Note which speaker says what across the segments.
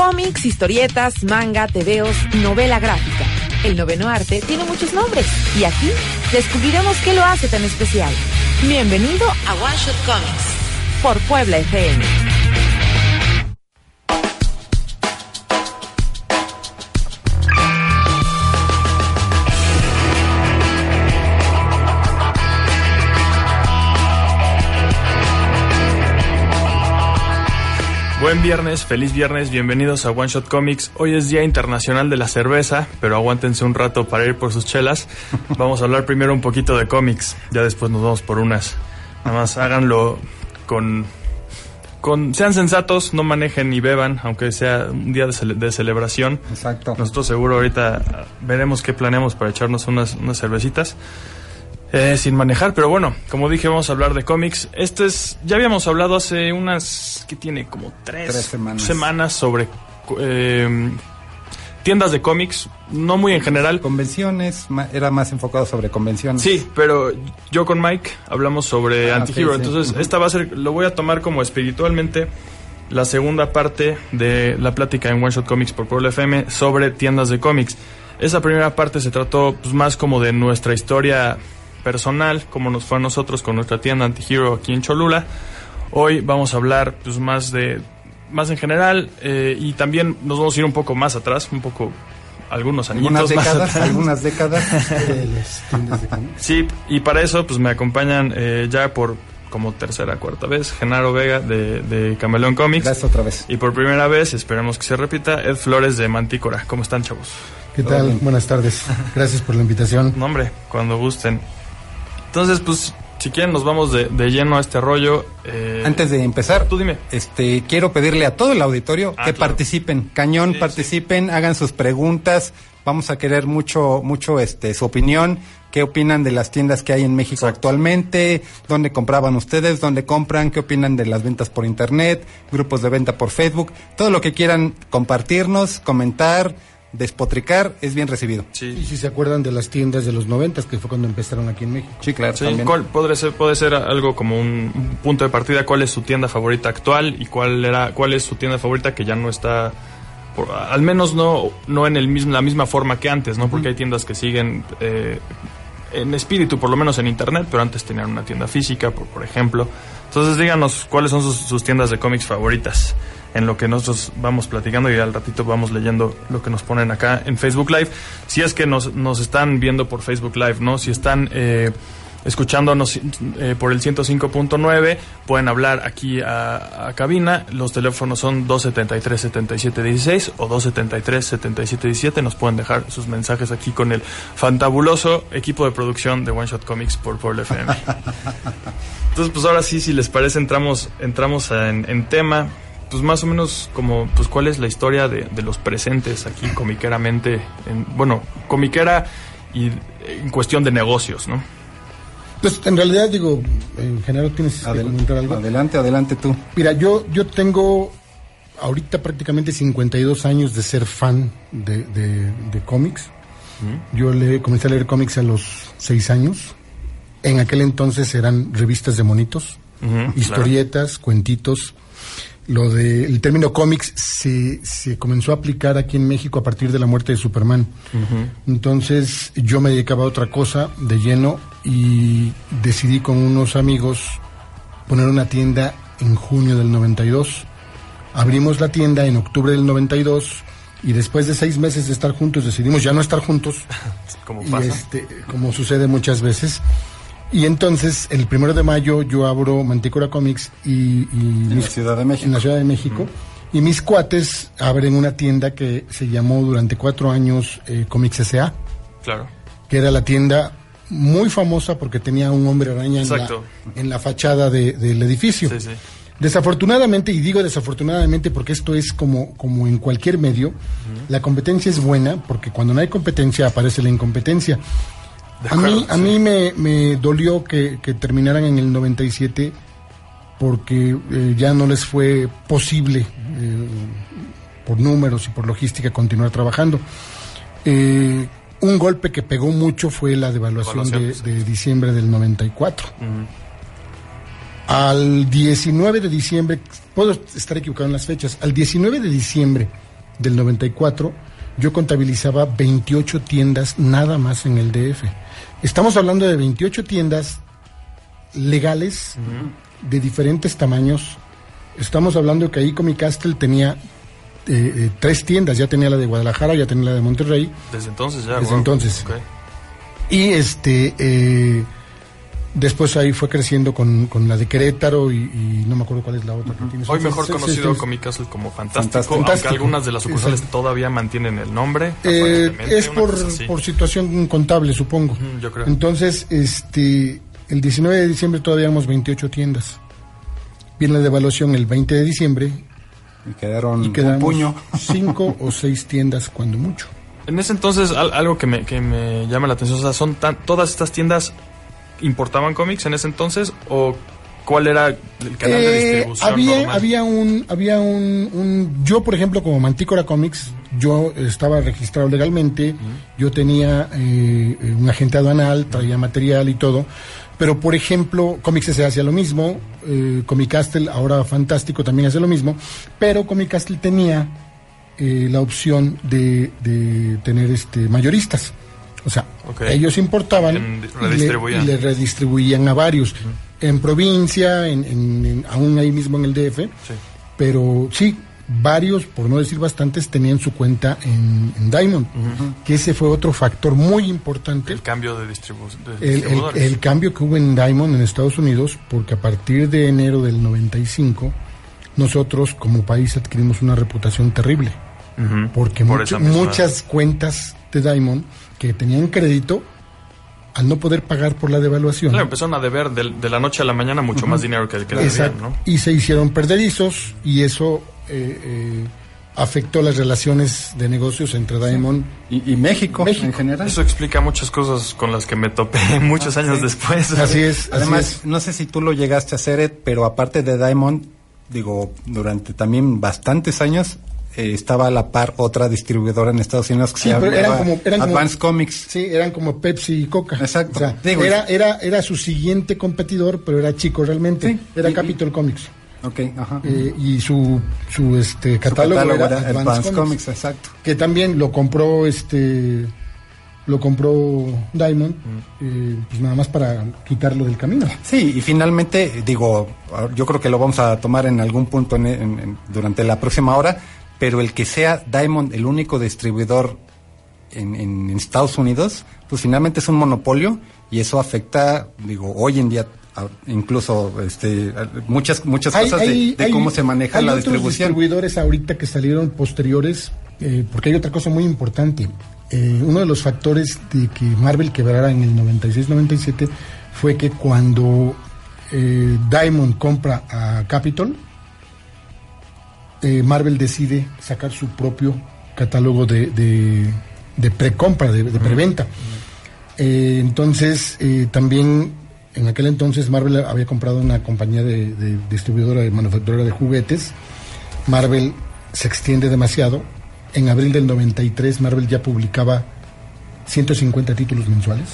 Speaker 1: Cómics, historietas, manga, tebeos, novela gráfica. El noveno arte tiene muchos nombres y aquí descubriremos qué lo hace tan especial. Bienvenido a One Shot Comics por Puebla FM.
Speaker 2: Buen viernes, feliz viernes, bienvenidos a One Shot Comics. Hoy es Día Internacional de la Cerveza, pero aguántense un rato para ir por sus chelas. Vamos a hablar primero un poquito de cómics, ya después nos vamos por unas. Nada más háganlo con, con sean sensatos, no manejen ni beban, aunque sea un día de, cele- de celebración.
Speaker 3: Exacto.
Speaker 2: Nosotros seguro ahorita ah, veremos qué planeamos para echarnos unas, unas cervecitas. Eh, sin manejar, pero bueno, como dije, vamos a hablar de cómics. Este es, ya habíamos hablado hace unas, que tiene como tres,
Speaker 3: Tres semanas.
Speaker 2: sobre eh, tiendas de cómics, no muy en general.
Speaker 3: Convenciones, era más enfocado sobre convenciones.
Speaker 2: Sí, pero yo con Mike hablamos sobre
Speaker 3: Ah,
Speaker 2: Antihero,
Speaker 3: sí.
Speaker 2: entonces esta va a ser, lo voy a tomar como espiritualmente la segunda parte de la plática en One Shot Comics por Pueblo FM sobre tiendas de cómics. Esa primera parte se trató pues, más como de nuestra historia personal, como nos fue a nosotros con nuestra tienda Antihero aquí en Cholula. Hoy vamos a hablar pues más de más en general eh, y también nos vamos a ir un poco más atrás, un poco algunos añitos
Speaker 3: Algunas
Speaker 2: más
Speaker 3: décadas,
Speaker 2: atrás.
Speaker 3: algunas décadas.
Speaker 2: Sí, y para eso pues me acompañan eh, ya por como tercera, cuarta vez, Genaro Vega de, de Camaleón Comics.
Speaker 3: Gracias otra vez.
Speaker 2: Y por primera vez, esperemos que se repita, Ed Flores de Mantícora. ¿Cómo están, chavos?
Speaker 4: ¿Qué tal?
Speaker 3: bien.
Speaker 4: Buenas tardes. Gracias por la invitación.
Speaker 2: No, hombre, cuando gusten. Entonces, pues, si quieren, nos vamos de, de lleno a este rollo. eh,
Speaker 3: Antes de empezar,
Speaker 2: Tú dime.
Speaker 3: este, quiero pedirle a todo el auditorio
Speaker 2: Ah,
Speaker 3: que
Speaker 2: claro.
Speaker 3: participen. Cañón,
Speaker 2: Sí,
Speaker 3: participen, hagan sus preguntas. Vamos a querer mucho, mucho, este, su opinión. ¿Qué opinan de las tiendas que hay en México
Speaker 2: Exacto.
Speaker 3: actualmente? ¿Dónde compraban ustedes? ¿Dónde compran? ¿Qué opinan de las ventas por internet? Grupos de venta por Facebook. Todo lo que quieran compartirnos, comentar, despotricar, es bien recibido.
Speaker 4: Y
Speaker 2: Sí.
Speaker 4: si se acuerdan de las tiendas de los noventas, que fue cuando empezaron aquí en México.
Speaker 3: Sí, claro,
Speaker 2: Sí,
Speaker 3: también.
Speaker 2: ¿cuál podría ser, puede ser algo como un, un punto de partida. ¿Cuál es su tienda favorita actual y cuál era, cuál es su tienda favorita que ya no está, por- al menos no, no en el mismo, la misma forma que antes, ¿no? Porque hay tiendas que siguen eh, en espíritu, por lo menos en internet, pero antes tenían una tienda física, por, por ejemplo. Entonces díganos cuáles son sus, sus tiendas de cómics favoritas. En lo que nosotros vamos platicando y al ratito vamos leyendo lo que nos ponen acá en Facebook Live. Si es que nos, nos están viendo por Facebook Live, ¿no? Si están eh, escuchándonos eh, por el 105.9, pueden hablar aquí a, a cabina. Los teléfonos son 273-7716 o 273-7717. Nos pueden dejar sus mensajes aquí con el fantabuloso equipo de producción de One Shot Comics por Puebla FM. Entonces, pues ahora sí, si les parece, entramos, entramos en, en tema. Pues más o menos como, pues cuál es la historia de, de los presentes aquí comiqueramente, en, bueno, comiquera y en cuestión de negocios, ¿no?
Speaker 4: Pues en realidad, digo, en general tienes que comentar algo.
Speaker 3: adelante, adelante tú.
Speaker 4: Mira, yo, yo tengo ahorita prácticamente 52 años de ser fan de, de, de cómics. Yo le comencé a leer cómics a los 6 años. En aquel entonces eran revistas de monitos, historietas, cuentitos. Lo de el término cómics se, se comenzó a aplicar aquí en México a partir de la muerte de Superman. Entonces yo me dedicaba a otra cosa de lleno y decidí con unos amigos poner una tienda en junio del 92. Abrimos la tienda en octubre del 92 y después de seis meses de estar juntos decidimos ya no estar juntos,
Speaker 2: Como
Speaker 4: y
Speaker 2: pasa.
Speaker 4: este, como sucede muchas veces. Y entonces, el primero de mayo, yo abro Mantícora Comics y, y
Speaker 3: En
Speaker 4: mis-
Speaker 3: la Ciudad de México.
Speaker 4: en la Ciudad de México. Y mis cuates abren una tienda que se llamó durante cuatro años eh, Comics S.A.,
Speaker 2: Claro.
Speaker 4: que era la tienda muy famosa porque tenía un hombre araña en la, en la fachada de- del edificio.
Speaker 2: Sí, sí.
Speaker 4: Desafortunadamente, y digo desafortunadamente porque esto es como, como en cualquier medio, la competencia es buena porque cuando no hay competencia aparece la incompetencia. A mí, a mí me, me dolió que, que terminaran en el 97 porque eh, ya no les fue posible eh, por números y por logística continuar trabajando. Eh, un golpe que pegó mucho fue la devaluación de, diciembre del 94. Al 19 de diciembre, puedo estar equivocado en las fechas, al 19 de diciembre del 94 yo contabilizaba 28 tiendas nada más en el DF. Estamos hablando de 28 tiendas legales de diferentes tamaños. Estamos hablando que ahí Comic Castle tenía eh, eh, tres tiendas, ya tenía la de Guadalajara, ya tenía la de Monterrey.
Speaker 2: Desde entonces ya.
Speaker 4: Desde
Speaker 2: wow.
Speaker 4: entonces. Y este eh, después ahí fue creciendo con, con la de Querétaro y, y no me acuerdo cuál es la otra que tiene.
Speaker 2: Hoy mejor conocido Castle como Fantástico,
Speaker 3: Fantástico.
Speaker 2: aunque algunas de las sucursales
Speaker 4: Exacto.
Speaker 2: todavía mantienen el nombre.
Speaker 4: Eh, es por, por situación contable, supongo.
Speaker 2: Yo creo.
Speaker 4: Entonces, este, el 19 de diciembre todavía éramos 28 tiendas. Viene la devaluación el 20 de diciembre
Speaker 3: Y quedaron
Speaker 4: y
Speaker 3: un puño.
Speaker 4: cinco o seis tiendas cuando mucho.
Speaker 2: En ese entonces, al- algo que me, que me llama la atención, o sea, ¿son tan, todas estas tiendas importaban cómics en ese entonces o cuál era el canal de
Speaker 4: Eh,
Speaker 2: distribución
Speaker 4: había,
Speaker 2: normal?
Speaker 4: había un, había un, un- yo por ejemplo como Mantícora Comics, yo estaba registrado legalmente, yo tenía eh, un agente aduanal, traía material y todo, pero por ejemplo Comics se hacía lo mismo, eh, Comic Castle ahora Fantástico también hace lo mismo, pero Comic Castle tenía eh, la opción de, de tener este mayoristas. O sea, ellos importaban
Speaker 2: En-
Speaker 4: y le-
Speaker 2: redistribuían.
Speaker 4: y le redistribuían a varios. En provincia, en, en- en- aún ahí mismo en el DF.
Speaker 2: Sí.
Speaker 4: Pero sí, varios, por no decir bastantes, tenían su cuenta en, en Diamond. Que ese fue otro factor muy importante.
Speaker 2: El cambio de, distribu de
Speaker 4: El, el-
Speaker 2: distribuidores.
Speaker 4: el cambio que hubo en Diamond en Estados Unidos, porque a partir de enero del 95, nosotros como país adquirimos una reputación terrible. Porque
Speaker 2: Por
Speaker 4: mucho- muchas cuentas de Diamond que tenían crédito, al no poder pagar por la devaluación,
Speaker 2: Claro, empezaron a deber de, de la noche a la mañana mucho más dinero que el que debían. ¿no?
Speaker 4: y se hicieron perderizos y eso eh, eh, afectó las relaciones de negocios entre Diamond
Speaker 3: Y, y México,
Speaker 4: México.
Speaker 3: en general.
Speaker 2: Eso explica muchas cosas con las que me topé muchos años
Speaker 3: sí.
Speaker 2: después.
Speaker 4: Así es, así
Speaker 3: Además,
Speaker 4: es.
Speaker 3: no sé si tú lo llegaste a hacer, Ed, pero aparte de Diamond, digo, durante también bastantes años eh, estaba a la par otra distribuidora en Estados Unidos que
Speaker 4: Sí,
Speaker 3: se
Speaker 4: eran
Speaker 3: llamaba
Speaker 4: como- eran como-
Speaker 3: Advance Comics.
Speaker 4: Sí, eran como Pepsi y Coca.
Speaker 3: Exacto.
Speaker 4: O sea,
Speaker 3: Digo,
Speaker 4: era, era, era su siguiente competidor, pero era chico realmente.
Speaker 3: Sí,
Speaker 4: Era
Speaker 3: y-
Speaker 4: Capitol Comics.
Speaker 3: Ok, ajá.
Speaker 4: Eh, y su, su este
Speaker 3: Su
Speaker 4: catálogo,
Speaker 3: catálogo
Speaker 4: era,
Speaker 3: era
Speaker 4: Advance,
Speaker 3: Advance
Speaker 4: Comics,
Speaker 3: Comics, exacto.
Speaker 4: que también lo compró este lo compró Diamond
Speaker 3: Mm.
Speaker 4: eh, pues nada más para quitarlo del camino
Speaker 3: Sí, y finalmente, digo, yo creo que lo vamos a tomar en algún punto en- en- en- durante la próxima hora, pero el que sea Diamond el único distribuidor en, en Estados Unidos, pues finalmente es un monopolio y eso afecta, digo, hoy en día a- incluso este a- muchas muchas
Speaker 4: Hay-
Speaker 3: cosas de-
Speaker 4: hay-
Speaker 3: de,
Speaker 4: hay-
Speaker 3: cómo se maneja
Speaker 4: hay
Speaker 3: la
Speaker 4: otros
Speaker 3: distribución.
Speaker 4: distribuidores ahorita que salieron posteriores eh, porque hay otra cosa muy importante Eh, uno de los factores de que Marvel quebrara en el 96-97 fue que cuando eh, Diamond compra a Capitol eh, Marvel decide sacar su propio catálogo de, de, de precompra, de, de preventa. Eh, entonces, eh, también en aquel entonces Marvel había comprado una compañía de, de distribuidora de manufacturera de juguetes. Marvel se extiende demasiado. En abril del 93 Marvel ya publicaba 150 títulos mensuales.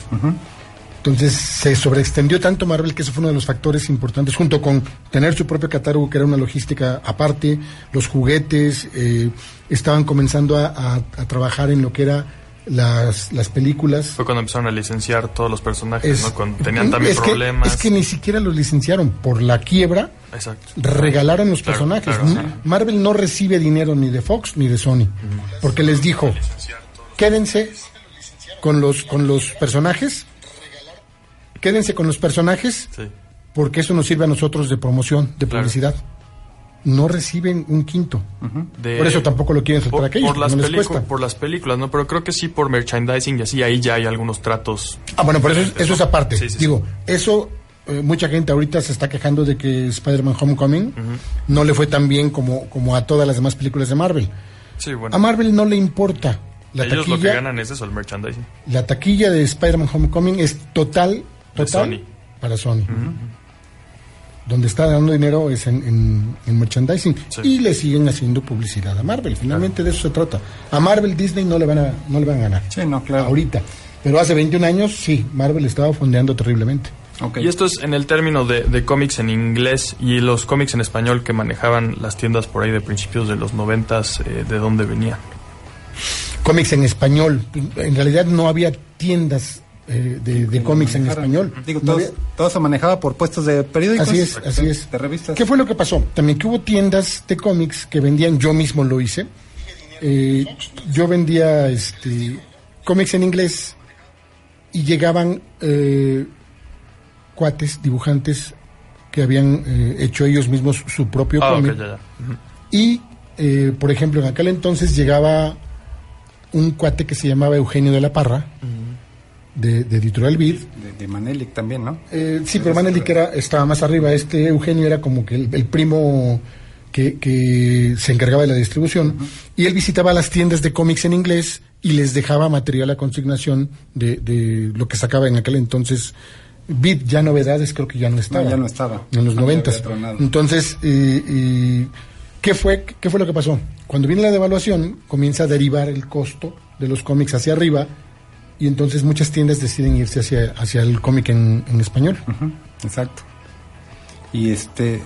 Speaker 4: Entonces se sobreextendió tanto Marvel que eso fue uno de los factores importantes, junto con tener su propio catálogo, que era una logística aparte, los juguetes, eh, estaban comenzando a, a- a trabajar en lo que era las, las películas.
Speaker 2: Fue cuando empezaron a licenciar todos los personajes,
Speaker 4: Es-
Speaker 2: ¿no? Cuando tenían también
Speaker 4: es que-
Speaker 2: problemas.
Speaker 4: es que ni siquiera los licenciaron por la quiebra.
Speaker 2: Exacto.
Speaker 4: Regalaron los
Speaker 2: Claro,
Speaker 4: personajes.
Speaker 2: claro,
Speaker 4: Marvel no recibe dinero ni de Fox ni de Sony, porque les dijo, quédense con los con los personajes, quédense con los personajes,
Speaker 2: Sí.
Speaker 4: porque eso nos sirve a nosotros de promoción, de
Speaker 2: Claro.
Speaker 4: publicidad. No reciben un quinto.
Speaker 2: De-
Speaker 4: Por eso tampoco lo quieren soltar
Speaker 2: por,
Speaker 4: aquellos,
Speaker 2: por las
Speaker 4: no les
Speaker 2: pelicu-
Speaker 4: cuesta.
Speaker 2: por las películas, ¿no? Pero creo que sí por merchandising y así, ahí ya hay algunos tratos.
Speaker 4: Ah, bueno, pero eso, es- eso es aparte.
Speaker 2: Sí, sí, sí.
Speaker 4: Digo, eso eh, mucha gente ahorita se está quejando de que Spider-Man Homecoming no le fue tan bien como, como a todas las demás películas de Marvel.
Speaker 2: Sí, bueno.
Speaker 4: A Marvel no le importa. La
Speaker 2: Ellos lo que
Speaker 4: taquilla,
Speaker 2: ganan es eso, el merchandising.
Speaker 4: la taquilla de Spider-Man Homecoming es total, total
Speaker 2: Sony.
Speaker 4: para Sony. Donde está dando dinero es en, en- en merchandising.
Speaker 2: Sí.
Speaker 4: Y le siguen haciendo publicidad a Marvel. Finalmente de eso se trata. A Marvel Disney no le van a, no le van a ganar.
Speaker 3: Sí, no, claro.
Speaker 4: Ahorita. Pero hace 21 años, sí, Marvel estaba fondeando terriblemente.
Speaker 3: Ok.
Speaker 2: Y esto es en el término de, de cómics en inglés y los cómics en español que manejaban las tiendas por ahí de principios de los noventas, eh, ¿de dónde venían?
Speaker 4: Cómics en español. En realidad no había tiendas eh, de, de cómics en español.
Speaker 3: Digo,
Speaker 4: No
Speaker 3: todo,
Speaker 4: había-
Speaker 3: todo se manejaba por puestos de periódicos.
Speaker 4: Así es, así es.
Speaker 3: De revistas.
Speaker 4: ¿Qué fue lo que pasó? También que hubo tiendas de cómics que vendían, yo mismo lo hice. Eh, yo vendía este cómics en inglés y llegaban eh, cuates, dibujantes que habían eh, hecho ellos mismos su propio
Speaker 2: Ah,
Speaker 4: cómic.
Speaker 2: ya, ya. Ujú.
Speaker 4: Y, eh, por ejemplo, en aquel entonces llegaba un cuate que se llamaba Eugenio de la Parra, de, de Editorial Vid,
Speaker 3: De, de Manelik también, ¿no?
Speaker 4: eh, sí, pero Manelik era, estaba más arriba. Este Eugenio era como que el, el primo que, que se encargaba de la distribución. Y él visitaba las tiendas de cómics en inglés y les dejaba material a consignación de, de lo que sacaba en aquel entonces. Bit, ya novedades, creo que ya no estaba.
Speaker 3: ya no estaba.
Speaker 4: En los noventas. Entonces, eh, eh, ¿qué, fue, ¿qué fue lo que pasó? Cuando viene la devaluación, comienza a derivar el costo de los cómics hacia arriba y entonces muchas tiendas deciden irse hacia, hacia el cómic en, en español.
Speaker 3: Exacto. Y este.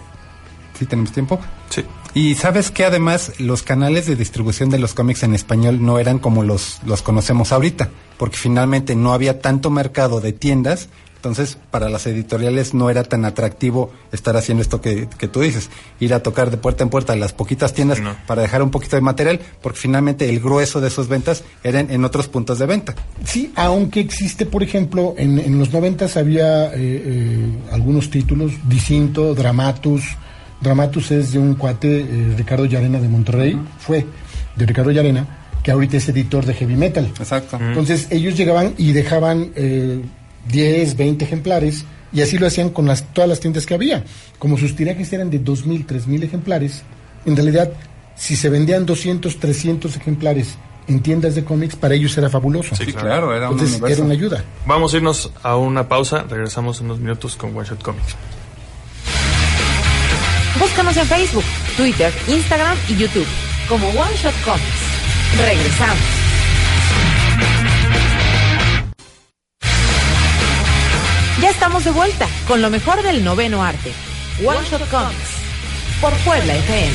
Speaker 3: ¿Sí tenemos tiempo?
Speaker 2: Sí.
Speaker 3: Y sabes que además los canales de distribución de los cómics en español no eran como los, los conocemos ahorita, porque finalmente no había tanto mercado de tiendas, entonces para las editoriales no era tan atractivo estar haciendo esto que, que tú dices, ir a tocar de puerta en puerta a las poquitas tiendas
Speaker 2: Sí, no.
Speaker 3: para dejar un poquito de material, porque finalmente el grueso de sus ventas eran en otros puntos de venta.
Speaker 4: Sí, aunque existe, por ejemplo, en, en los noventas había eh, eh, algunos títulos, Dicinto, Dramatus. Dramatus es de un cuate, eh, Ricardo Llarena de Monterrey, fue de Ricardo Llarena, que ahorita es editor de heavy metal.
Speaker 3: Exacto.
Speaker 4: Entonces ellos llegaban y dejaban eh, 10, 20 ejemplares y así lo hacían con las, todas las tiendas que había. Como sus tirajes eran de 2.000, 3.000 ejemplares, en realidad si se vendían 200, 300 ejemplares en tiendas de cómics, para ellos era fabuloso.
Speaker 2: Sí, claro.
Speaker 3: era un
Speaker 4: Entonces
Speaker 3: universo.
Speaker 4: era una ayuda.
Speaker 2: Vamos a irnos a una pausa, regresamos en unos minutos con One Shot Comics.
Speaker 1: Búscanos en Facebook, Twitter, Instagram y YouTube como One Shot Comics. Regresamos. Estamos de vuelta con lo mejor del noveno arte. One Shot Comics por Puebla FM.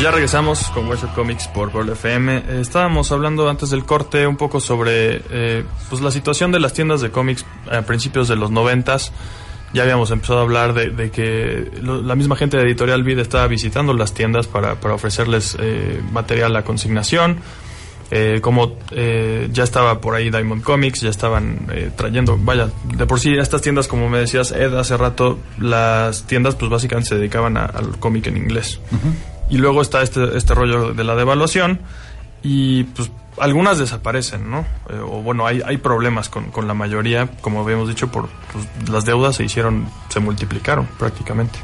Speaker 2: Ya regresamos con One Shot Comics por World FM. Eh, estábamos hablando antes del corte un poco sobre eh, pues la situación de las tiendas de cómics a principios de los noventas. Ya habíamos empezado a hablar de, de que lo- la misma gente de Editorial Vid estaba visitando las tiendas para, para ofrecerles eh, material a consignación. Eh, como eh, ya estaba por ahí Diamond Comics, ya estaban eh, trayendo, vaya, de por sí estas tiendas, como me decías Ed hace rato, las tiendas pues básicamente se dedicaban a- al cómic en inglés. Y luego está este, este rollo de la devaluación y pues algunas desaparecen, ¿no? Eh, o bueno, hay, hay problemas con, con la mayoría, como habíamos dicho, por pues, las deudas se hicieron, se multiplicaron prácticamente.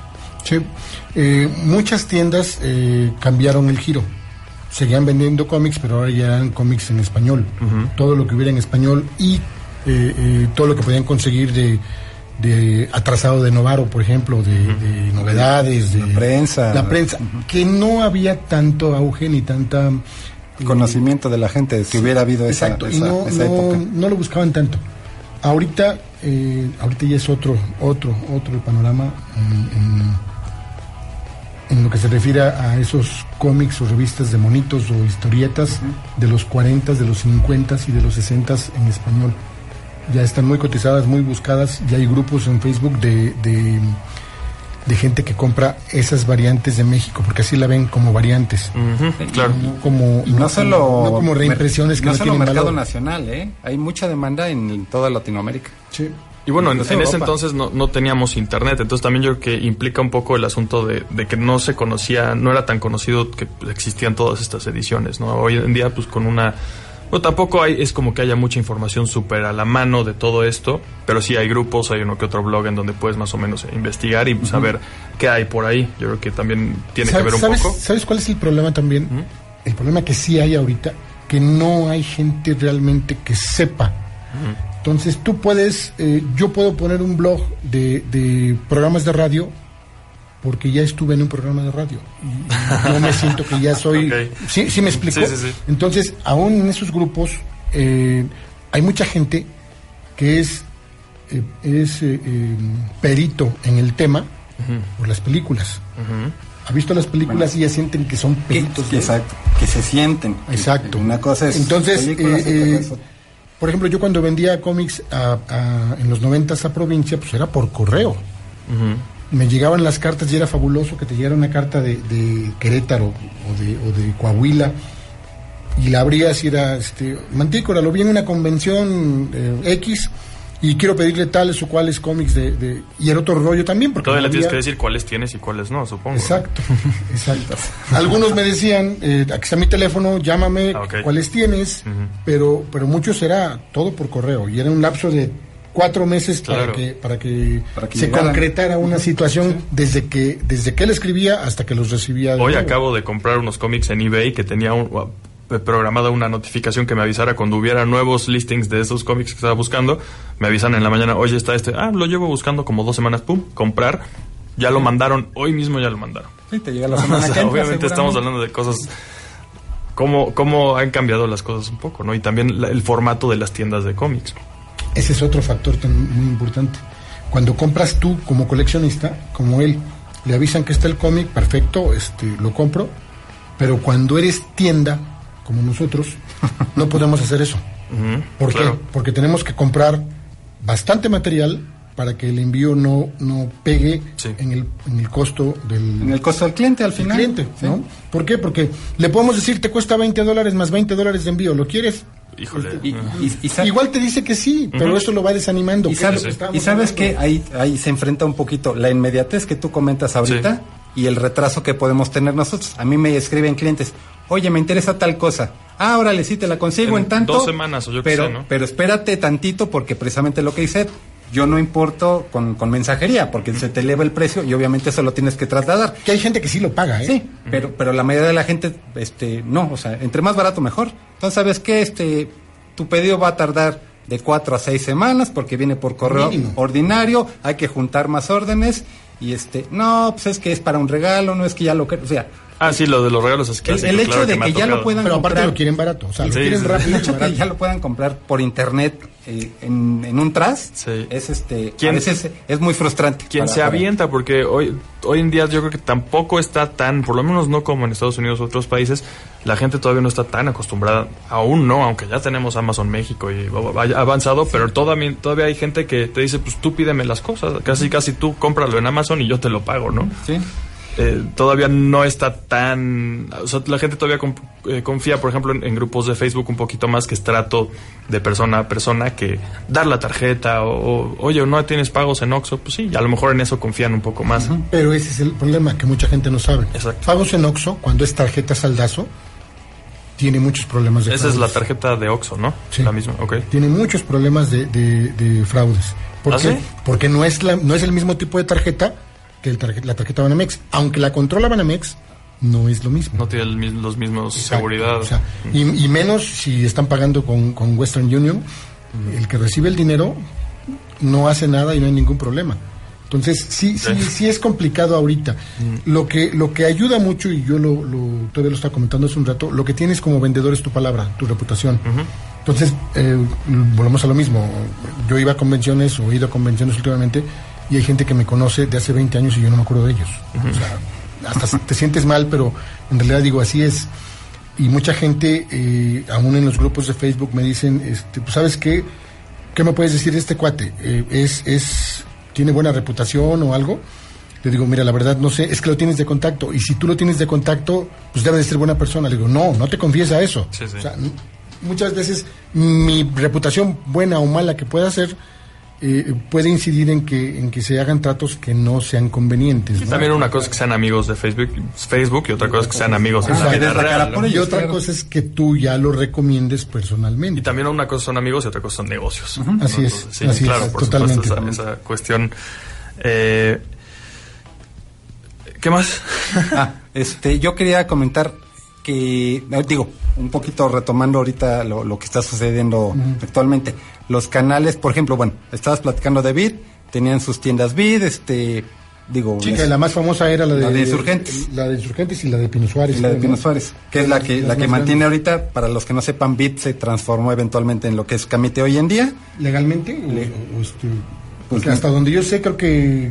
Speaker 4: Sí. Eh, muchas tiendas eh, cambiaron el giro. Seguían vendiendo cómics, pero ahora ya eran cómics en español. Todo lo que hubiera en español y eh, eh, todo lo que podían conseguir de, de atrasado de Novaro, por ejemplo, de, de novedades, de
Speaker 3: La prensa.
Speaker 4: La prensa, que no había tanto auge ni tanta...
Speaker 3: Conocimiento de la gente, si hubiera habido esa,
Speaker 4: Exacto, y
Speaker 3: esa-
Speaker 4: no,
Speaker 3: esa
Speaker 4: no,
Speaker 3: época.
Speaker 4: no lo buscaban tanto. Ahorita, eh, ahorita ya es otro, otro, otro panorama en, en- en lo que se refiere a esos cómics o revistas de monitos o historietas de los 40, de los 50 y de los 60 en español. Ya están muy cotizadas, muy buscadas, ya hay grupos en Facebook de, de, de gente que compra esas variantes de México, porque así la ven como variantes.
Speaker 2: Claro.
Speaker 4: No como,
Speaker 3: no, solo
Speaker 4: no como reimpresiones que
Speaker 3: no
Speaker 4: no,
Speaker 3: solo
Speaker 4: tienen
Speaker 3: mercado
Speaker 4: valor.
Speaker 3: nacional, ¿eh? Hay mucha demanda en toda Latinoamérica.
Speaker 4: Sí.
Speaker 2: Y bueno, en, ese entonces no, no teníamos internet, entonces también yo creo que implica un poco el asunto de, de que no se conocía, no era tan conocido que existían todas estas ediciones, ¿no? Hoy en día, pues con una... Bueno, tampoco hay, es como que haya mucha información súper a la mano de todo esto, pero sí hay grupos, hay uno que otro blog en donde puedes más o menos investigar y saber qué hay por ahí. Yo creo que también tiene que
Speaker 4: ¿Sabes-
Speaker 2: ver un
Speaker 4: sabes,
Speaker 2: poco.
Speaker 4: ¿Sabes cuál es el problema también? El problema que sí hay ahorita, que no hay gente realmente que sepa. Entonces tú puedes, eh, yo puedo poner un blog de, de programas de radio porque ya estuve en un programa de radio y no me siento que ya soy...
Speaker 2: Ok.
Speaker 4: ¿Sí, sí me explico?
Speaker 2: Sí, sí, sí.
Speaker 4: Entonces, aún en esos grupos eh, hay mucha gente que es, eh, es eh, eh, perito en el tema por las películas. Ha visto las películas y ya sienten que son peritos.
Speaker 3: que exacto, que se sienten.
Speaker 4: Exacto.
Speaker 3: Una cosa es
Speaker 4: Entonces, eh, eh,
Speaker 3: cosa-
Speaker 4: por ejemplo, yo cuando vendía cómics a- a- en los noventas a provincia, pues era por correo. Me llegaban las cartas y era fabuloso que te llegara una carta de, de Querétaro o de, o de Coahuila y la abrías y era, este, Mantícora, lo vi en una convención eh, X y quiero pedirle tales o cuales cómics de, de- y era otro rollo también porque
Speaker 2: Todavía le tienes que decir cuáles tienes y cuáles no, supongo.
Speaker 4: Exacto, exacto. Algunos me decían, eh, aquí está mi teléfono, llámame,
Speaker 2: Ah,
Speaker 4: cuáles tienes, pero, pero muchos era todo por correo y era un lapso de cuatro meses para que, para que,
Speaker 3: Para que
Speaker 4: se concretara una situación desde que, desde que él escribía hasta que los recibía.
Speaker 2: Hoy
Speaker 4: nuevo.
Speaker 2: acabo de comprar unos cómics en eBay que tenía un- eh, programada una notificación que me avisara cuando hubiera nuevos listings de esos cómics que estaba buscando. Me avisan en la mañana, oye, está este. Ah, lo llevo buscando como dos semanas, pum, comprar. Ya lo mandaron, hoy mismo ya lo mandaron.
Speaker 3: Sí, te llega la
Speaker 2: O
Speaker 3: semana
Speaker 2: sea,
Speaker 3: que entra,
Speaker 2: obviamente estamos hablando de cosas. Cómo, cómo han cambiado las cosas un poco, ¿no? Y también la- el formato de las tiendas de cómics.
Speaker 4: Ese es otro factor tan muy importante. Cuando compras tú como coleccionista, como él, le avisan que está el cómic, perfecto, este, lo compro, pero cuando eres tienda, como nosotros, no podemos hacer eso. ¿Por
Speaker 2: claro.
Speaker 4: qué? Porque tenemos que comprar bastante material para que el envío no, no pegue
Speaker 2: Sí.
Speaker 4: en, el, en el costo del,
Speaker 3: En el costo del cliente al final.
Speaker 4: cliente.
Speaker 3: Sí.
Speaker 4: ¿no? ¿Por qué? Porque le podemos decir, te cuesta 20 dólares más 20 dólares de envío, ¿lo quieres?
Speaker 2: Híjole.
Speaker 3: Y,
Speaker 4: Igual te dice que sí, pero eso lo va desanimando.
Speaker 3: y
Speaker 4: ¿Qué es lo
Speaker 3: sabes,
Speaker 4: que
Speaker 3: sabes que ahí, ahí se enfrenta un poquito la inmediatez que tú comentas ahorita y el retraso que podemos tener nosotros. A mí me escriben clientes, oye, me interesa tal cosa. Ah, órale, sí te la consigo
Speaker 2: En
Speaker 3: en, tanto.
Speaker 2: dos semanas o yo qué
Speaker 3: pero,
Speaker 2: sé, ¿no?
Speaker 3: Pero espérate tantito porque precisamente lo que dice, yo no importo con, con mensajería porque se te eleva el precio y obviamente eso lo tienes que trasladar.
Speaker 4: Que hay gente que sí lo paga, ¿eh?
Speaker 3: Sí, pero, pero la mayoría de la gente, este, no, o sea, entre más barato mejor. Entonces, ¿sabes qué? Este, tu pedido va a tardar de cuatro a seis semanas porque viene por correo
Speaker 4: Mínimo.
Speaker 3: ordinario, hay que juntar más órdenes y este, no, pues es que es para un regalo, no es que ya lo que, o sea,
Speaker 2: Ah, sí, lo de los regalos es
Speaker 3: el,
Speaker 2: clásico.
Speaker 3: el hecho
Speaker 2: claro
Speaker 3: de
Speaker 2: ha
Speaker 3: que ya lo puedan
Speaker 4: Pero aparte lo quieren barato, o sea, lo
Speaker 2: Sí,
Speaker 4: quieren
Speaker 2: sí,
Speaker 4: rápido.
Speaker 3: el hecho de que
Speaker 4: barato.
Speaker 3: ya lo puedan comprar por internet eh, en, en un tras,
Speaker 2: Sí.
Speaker 3: es este,
Speaker 2: ¿Quién-
Speaker 3: a veces es muy frustrante.
Speaker 2: quien se
Speaker 3: para-
Speaker 2: avienta, porque hoy, hoy en día yo creo que tampoco está tan, por lo menos no como en Estados Unidos o otros países, la gente todavía no está tan acostumbrada, aún no, aunque ya tenemos Amazon México y ha avanzado, pero todavía, todavía hay gente que te dice, pues tú pídeme las cosas, casi casi tú cómpralo en Amazon y yo te lo pago, ¿no?
Speaker 3: Sí.
Speaker 2: Eh, todavía no está tan... O sea, la gente todavía eh, confía, por ejemplo, en, en grupos de Facebook un poquito más que es trato de persona a persona que dar la tarjeta o, o, oye, ¿no tienes pagos en Oxxo? Pues sí, a lo mejor en eso confían un poco más.
Speaker 4: Pero ese es el problema que mucha gente no sabe.
Speaker 2: Exacto.
Speaker 4: Pagos en Oxxo, cuando es tarjeta saldazo, tiene muchos problemas de
Speaker 2: Esa es la tarjeta de Oxxo, ¿no?
Speaker 4: Sí.
Speaker 2: La misma, ok.
Speaker 4: Tiene muchos problemas de, de- de fraudes. ¿Por
Speaker 2: ¿Ah,
Speaker 4: qué?
Speaker 2: sí?
Speaker 4: Porque no es, la, no es el mismo tipo de tarjeta que el tarje- la tarjeta Banamex. Aunque la controla Banamex, no es lo mismo.
Speaker 2: No tiene el los mismos
Speaker 4: Exacto.
Speaker 2: seguridad.
Speaker 4: O sea, y, y menos si están pagando con, con Western Union, el que recibe el dinero no hace nada y no hay ningún problema. Entonces, sí, sí,
Speaker 2: Sí.
Speaker 4: es complicado ahorita. Lo que lo que ayuda mucho, y yo lo, lo- todavía lo estaba comentando hace un rato, lo que tienes como vendedor es tu palabra, tu reputación. Entonces, eh, volvemos a lo mismo. Yo iba a convenciones o he ido a convenciones últimamente y hay gente que me conoce de hace 20 años y yo no me acuerdo de ellos. O sea, hasta te sientes mal, pero en realidad digo, así es. Y mucha gente, eh, aún en los grupos de Facebook, me dicen, este, pues, ¿sabes qué? ¿Qué me puedes decir de este cuate? Eh, ¿es, es, ¿Tiene buena reputación o algo? Le digo, mira, la verdad no sé, es que lo tienes de contacto. Y si tú lo tienes de contacto, pues debe de ser buena persona. Le digo, no, no te confiesa eso.
Speaker 2: Sí, sí.
Speaker 4: O sea, muchas veces mi reputación, buena o mala que pueda ser, eh, puede incidir en que en que se hagan tratos que no sean convenientes. ¿no?
Speaker 2: También una cosa es que sean amigos de Facebook, Facebook y otra cosa es que sean amigos en la vida real,
Speaker 4: y otra cosa es que tú ya lo recomiendes personalmente.
Speaker 2: Y también una cosa son amigos y otra cosa son negocios.
Speaker 4: Así es,
Speaker 2: sí,
Speaker 4: así
Speaker 2: claro,
Speaker 4: es,
Speaker 2: por
Speaker 4: totalmente.
Speaker 2: supuesto, esa, esa cuestión. Eh, ¿Qué más?
Speaker 3: Ah, este, yo quería comentar que, eh, digo, un poquito retomando ahorita lo, lo que está sucediendo actualmente. Los canales, por ejemplo, bueno, estabas platicando de Vid, tenían sus tiendas Vid, este, digo,
Speaker 4: que la más famosa era la de,
Speaker 3: La de Insurgentes.
Speaker 4: La de Insurgentes y la de Pino Suárez.
Speaker 3: y la de
Speaker 4: ¿no?
Speaker 3: Pino Suárez, que es la que, la que mantiene
Speaker 4: grandes.
Speaker 3: ahorita, para los que no sepan, Vid se transformó eventualmente en lo que es Camite hoy en día.
Speaker 4: ¿Legalmente? O-
Speaker 3: Le-
Speaker 4: o este,
Speaker 3: Pues no.
Speaker 4: hasta donde yo sé, creo que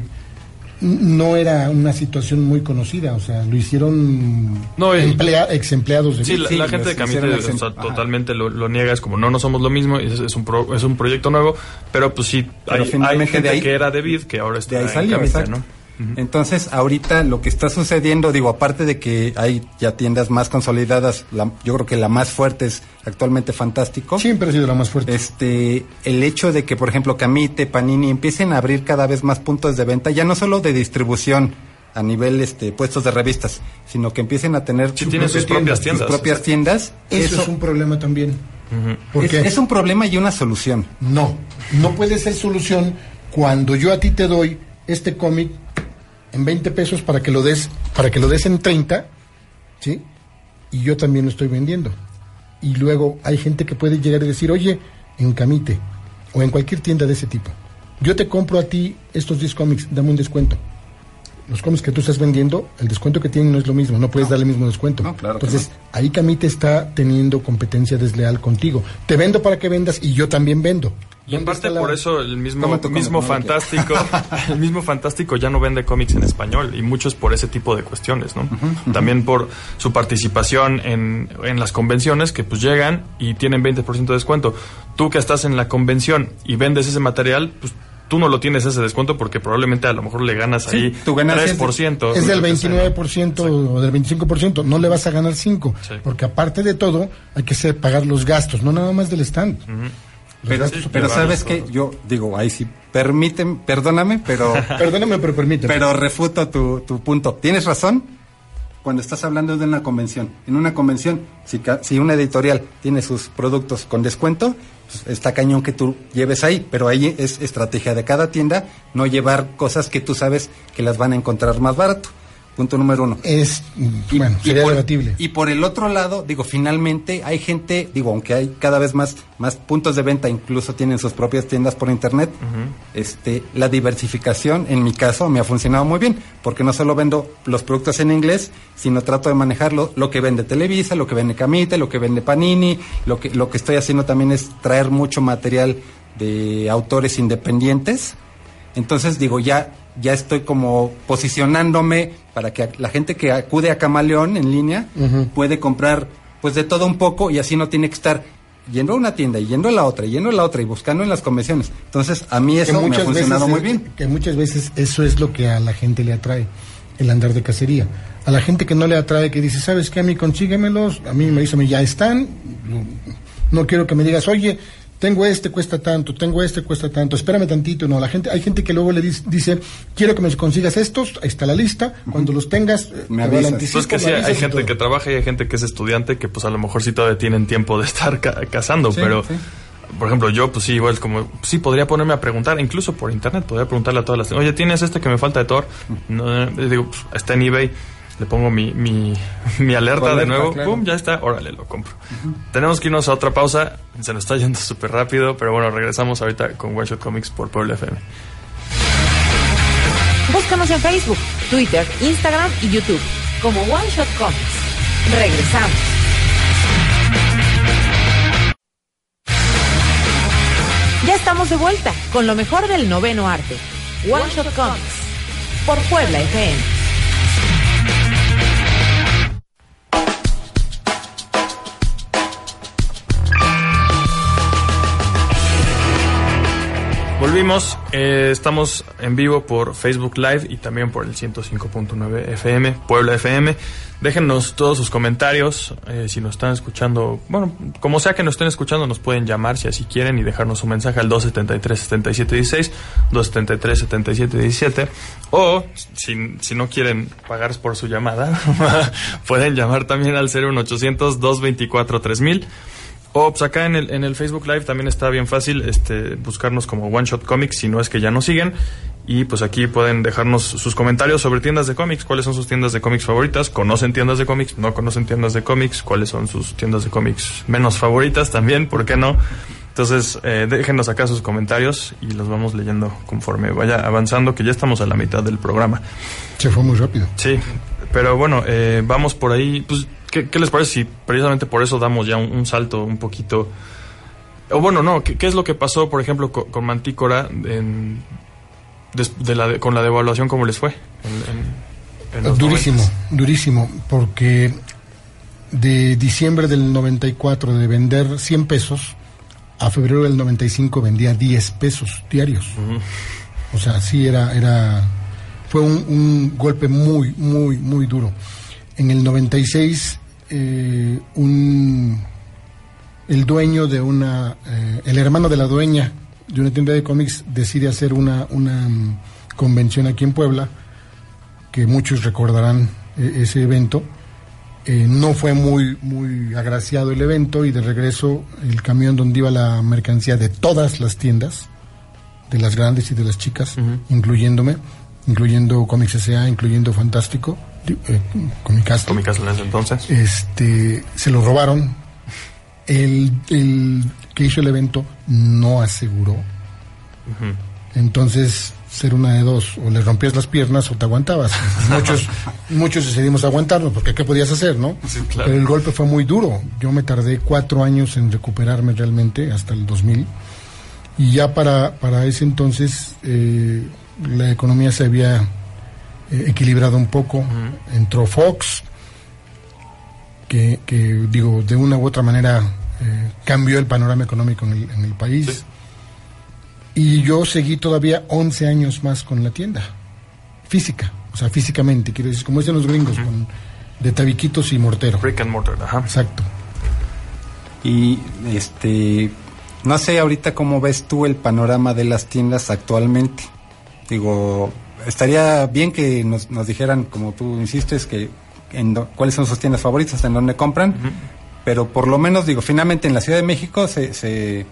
Speaker 4: no era una situación muy conocida. O sea, lo hicieron
Speaker 2: No, y-
Speaker 4: emplea- ex empleados de
Speaker 2: Sí, la,
Speaker 3: Sí,
Speaker 2: la gente de Camite o sea,
Speaker 3: ajá.
Speaker 2: totalmente lo, lo niega, es como no, no somos lo mismo, y es, es un pro- es un proyecto nuevo, pero pues sí,
Speaker 3: Pero
Speaker 2: hay, hay gente
Speaker 3: de ahí-
Speaker 2: que era de Vid que ahora está
Speaker 3: De ahí
Speaker 2: en
Speaker 3: salió,
Speaker 2: Camite,
Speaker 3: exacto.
Speaker 2: ¿no?
Speaker 3: Entonces, ahorita lo que está sucediendo, digo, aparte de que hay ya tiendas más consolidadas, la- yo creo que la más fuerte es actualmente Fantástico.
Speaker 4: Siempre ha sido la más fuerte.
Speaker 3: Este, el hecho de que, por ejemplo, Camite, Panini empiecen a abrir cada vez más puntos de venta, ya no solo de distribución a nivel este puestos de revistas, sino que empiecen a tener
Speaker 2: Sí, tienen sus propias tiendas.
Speaker 3: sus propias tiendas.
Speaker 4: eso, es un problema también. ¿Por
Speaker 3: es-
Speaker 4: qué?
Speaker 3: es un problema y una solución.
Speaker 4: No, no puede ser solución cuando yo a ti te doy este cómic en 20 pesos para que lo des para que lo des en 30, ¿sí? Y yo también lo estoy vendiendo. Y luego hay gente que puede llegar y decir, "Oye, en Camite o en cualquier tienda de ese tipo, yo te compro a ti estos 10 cómics, dame un descuento." Los cómics que tú estás vendiendo, el descuento que tienen no es lo mismo, no puedes darle el mismo descuento.
Speaker 3: No, claro
Speaker 4: Entonces, ahí Camite está teniendo competencia desleal contigo. Te vendo para que vendas y yo también vendo.
Speaker 2: Y en
Speaker 4: ¿Dónde
Speaker 2: parte por eso el mismo, mismo fantástico, el mismo fantástico ya no vende cómics en español y muchos por ese tipo de cuestiones, ¿no? También por su participación en, en las convenciones que pues llegan y tienen 20% de descuento. Tú que estás en la convención y vendes ese material, pues tú no lo tienes ese descuento porque probablemente a lo mejor le ganas
Speaker 3: Sí,
Speaker 2: ahí
Speaker 3: tu ganancia es-
Speaker 2: 3%.
Speaker 4: es del
Speaker 2: lo que sea.
Speaker 4: 29% o del 25%, no le vas a ganar 5,
Speaker 2: Sí.
Speaker 4: porque aparte de todo hay que pagar los gastos, no nada más del stand. Los
Speaker 3: Pero, pero sabes que yo digo, ahí sí, permíteme, perdóname, pero
Speaker 4: Perdóname, pero permíteme.
Speaker 3: Pero refuto tu, tu punto. Tienes razón cuando estás hablando de una convención. En una convención, si, si una editorial tiene sus productos con descuento, pues, está cañón que tú lleves ahí. Pero ahí es estrategia de cada tienda no llevar cosas que tú sabes que las van a encontrar más barato. Punto número uno.
Speaker 4: es, bueno, sería
Speaker 3: por,
Speaker 4: debatible.
Speaker 3: y por el otro lado, digo, finalmente hay gente, digo, aunque hay cada vez más, más puntos de venta, incluso tienen sus propias tiendas por internet, este, la diversificación, en mi caso, me ha funcionado muy bien, porque no solo vendo los productos en inglés, sino trato de manejarlo, lo que vende Televisa, lo que vende Camite, lo que vende Panini, lo que, lo que estoy haciendo también es traer mucho material de autores independientes. Entonces digo, ya, ya estoy como posicionándome para que la gente que acude a Camaleón en línea puede comprar pues de todo un poco y así no tiene que estar yendo a una tienda y yendo a la otra y yendo a la otra y buscando en las convenciones. Entonces a mí eso me ha funcionado muy
Speaker 4: es-
Speaker 3: bien.
Speaker 4: Que muchas veces eso es lo que a la gente le atrae, el andar de cacería. A la gente que no le atrae, que dice, ¿sabes qué? A mí consíguemelos, a mí me dicen, ya están, no quiero que me digas, oye, tengo este, cuesta tanto, tengo este, cuesta tanto, espérame tantito. No, la gente, hay gente que luego le dis- dice, quiero que me consigas estos, ahí está la lista, cuando los tengas, eh,
Speaker 3: Me
Speaker 4: te doy el
Speaker 3: avisas.
Speaker 2: Pues que sí, hay gente
Speaker 4: todo.
Speaker 2: que trabaja y hay gente que es estudiante que pues a lo mejor sí todavía tienen tiempo de estar ca- cazando,
Speaker 3: Sí,
Speaker 2: pero
Speaker 3: sí.
Speaker 2: por ejemplo yo pues sí, igual como sí podría ponerme a preguntar, incluso por internet, podría preguntarle a todas las, oye, ¿tienes este que me falta de Thor? No, eh, digo, pues, está en eBay, le pongo mi, mi, mi alerta de nuevo,
Speaker 3: claro.
Speaker 2: pum, ya está, órale, lo compro. Tenemos que irnos a otra pausa, se nos está yendo súper rápido, pero bueno, regresamos ahorita con One Shot Comics por Puebla FM.
Speaker 1: Búscanos en Facebook, Twitter, Instagram y YouTube como One Shot Comics. Regresamos. Ya estamos de vuelta con lo mejor del noveno arte. One Shot Comics por Puebla FM.
Speaker 2: Volvimos, eh, estamos en vivo por Facebook Live y también por el 105.9 FM, Puebla FM. Déjenos todos sus comentarios, eh, si nos están escuchando, bueno, como sea que nos estén escuchando, nos pueden llamar si así quieren y dejarnos un mensaje al 273-7716, 273-7717, o si, si no quieren pagar por su llamada, pueden llamar también al 01800 224 3000 o pues acá en el, en el Facebook Live también está bien fácil este, buscarnos como One Shot Comics, si no es que ya nos siguen. Y pues aquí pueden dejarnos sus comentarios sobre tiendas de cómics, cuáles son sus tiendas de cómics favoritas, conocen tiendas de cómics, no conocen tiendas de cómics, cuáles son sus tiendas de cómics menos favoritas también, ¿por qué no? Entonces, eh, déjenos acá sus comentarios y los vamos leyendo conforme vaya avanzando, que ya estamos a la mitad del programa.
Speaker 4: Se fue muy rápido.
Speaker 2: Sí, pero bueno, eh, vamos por ahí. Pues ¿Qué, les parece si precisamente por eso damos ya un, salto un poquito? O bueno, no, ¿qué, es lo que pasó, por ejemplo, con, Mantícora en, de, la, con la devaluación, cómo les fue?
Speaker 4: durísimo, durísimo, porque de diciembre del 94 de vender 100 pesos, a febrero del 95 vendía 10 pesos diarios. O sea, sí era, era, fue un, un golpe muy, muy, muy duro. En el 96 eh, un, el dueño de una, eh, el hermano de la dueña de una tienda de cómics decide hacer una, una mm, convención aquí en Puebla, que muchos recordarán eh, ese evento. no fue muy, muy agraciado el evento y de regreso el camión donde iba la mercancía de todas las tiendas, de las grandes y de las chicas, incluyéndome, incluyendo Comics S.A., incluyendo Fantástico, eh, con mi casa.
Speaker 2: Con mi casa en ese entonces.
Speaker 4: Este, se lo robaron. El, el que hizo el evento no aseguró. Entonces, ser una de dos, o le rompías las piernas o te aguantabas. muchos, muchos decidimos aguantarlo, porque ¿qué podías hacer, no? Pero el golpe fue muy duro. Yo me tardé cuatro años en recuperarme realmente, hasta el 2000. Y ya para, para ese entonces, eh, la economía se había eh, equilibrado un poco. Entró Fox, que, digo, de una u otra manera eh, cambió el panorama económico en el, país. Y yo seguí todavía 11 años más con la tienda, física, o sea, físicamente, quiero decir, como dicen los gringos, con, de tabiquitos y mortero.
Speaker 2: Brick and mortar, ajá.
Speaker 4: Exacto.
Speaker 3: Y este, no sé ahorita cómo ves tú el panorama de las tiendas actualmente. Digo, estaría bien que nos, nos dijeran, como tú insistes, que en cuáles son sus tiendas favoritas, en dónde compran, pero por lo menos, digo, finalmente en la Ciudad de México se, se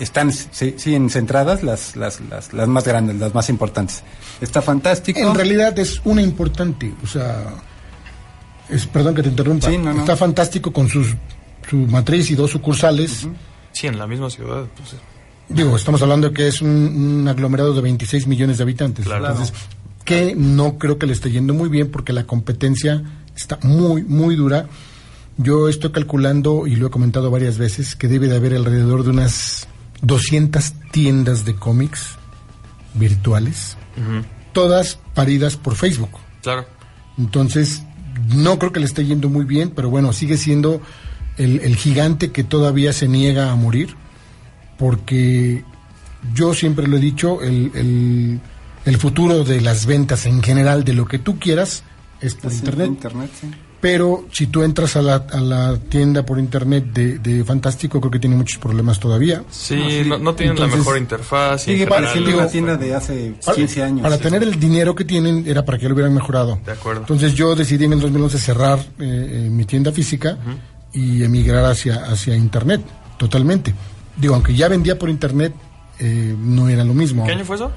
Speaker 3: están siguen centradas las, las, las, las, más grandes, las más importantes. Está fantástico.
Speaker 4: En realidad es una importante, o sea, es, perdón que te interrumpa, está fantástico con sus, su matriz y dos sucursales.
Speaker 2: Sí, en la misma ciudad. Pues,
Speaker 4: Digo, estamos hablando de que es un, aglomerado de 26 millones de habitantes. Entonces, que no creo que le esté yendo muy bien porque la competencia está muy, muy dura. Yo estoy calculando, y lo he comentado varias veces, que debe de haber alrededor de unas 200 tiendas de cómics virtuales, todas paridas por Facebook.
Speaker 2: Claro.
Speaker 4: Entonces, no creo que le esté yendo muy bien, pero bueno, sigue siendo el gigante que todavía se niega a morir porque yo siempre lo he dicho, el, el, futuro de las ventas en general, de lo que tú quieras, es por internet. Pero si tú entras a la, a la tienda por internet de, de, Fantástico, creo que tiene muchos problemas todavía.
Speaker 2: Sí, no, tienen la mejor interfaz.
Speaker 3: Sigue pareciendo una tienda de hace 15 años.
Speaker 4: Para tener el dinero que tienen, era para que lo hubieran mejorado.
Speaker 2: De acuerdo.
Speaker 4: Entonces yo decidí en el 2011 cerrar eh, eh, mi tienda física y emigrar hacia, hacia internet, totalmente. Digo, aunque ya vendía por internet, eh, no era lo mismo.
Speaker 2: ¿Qué año fue eso?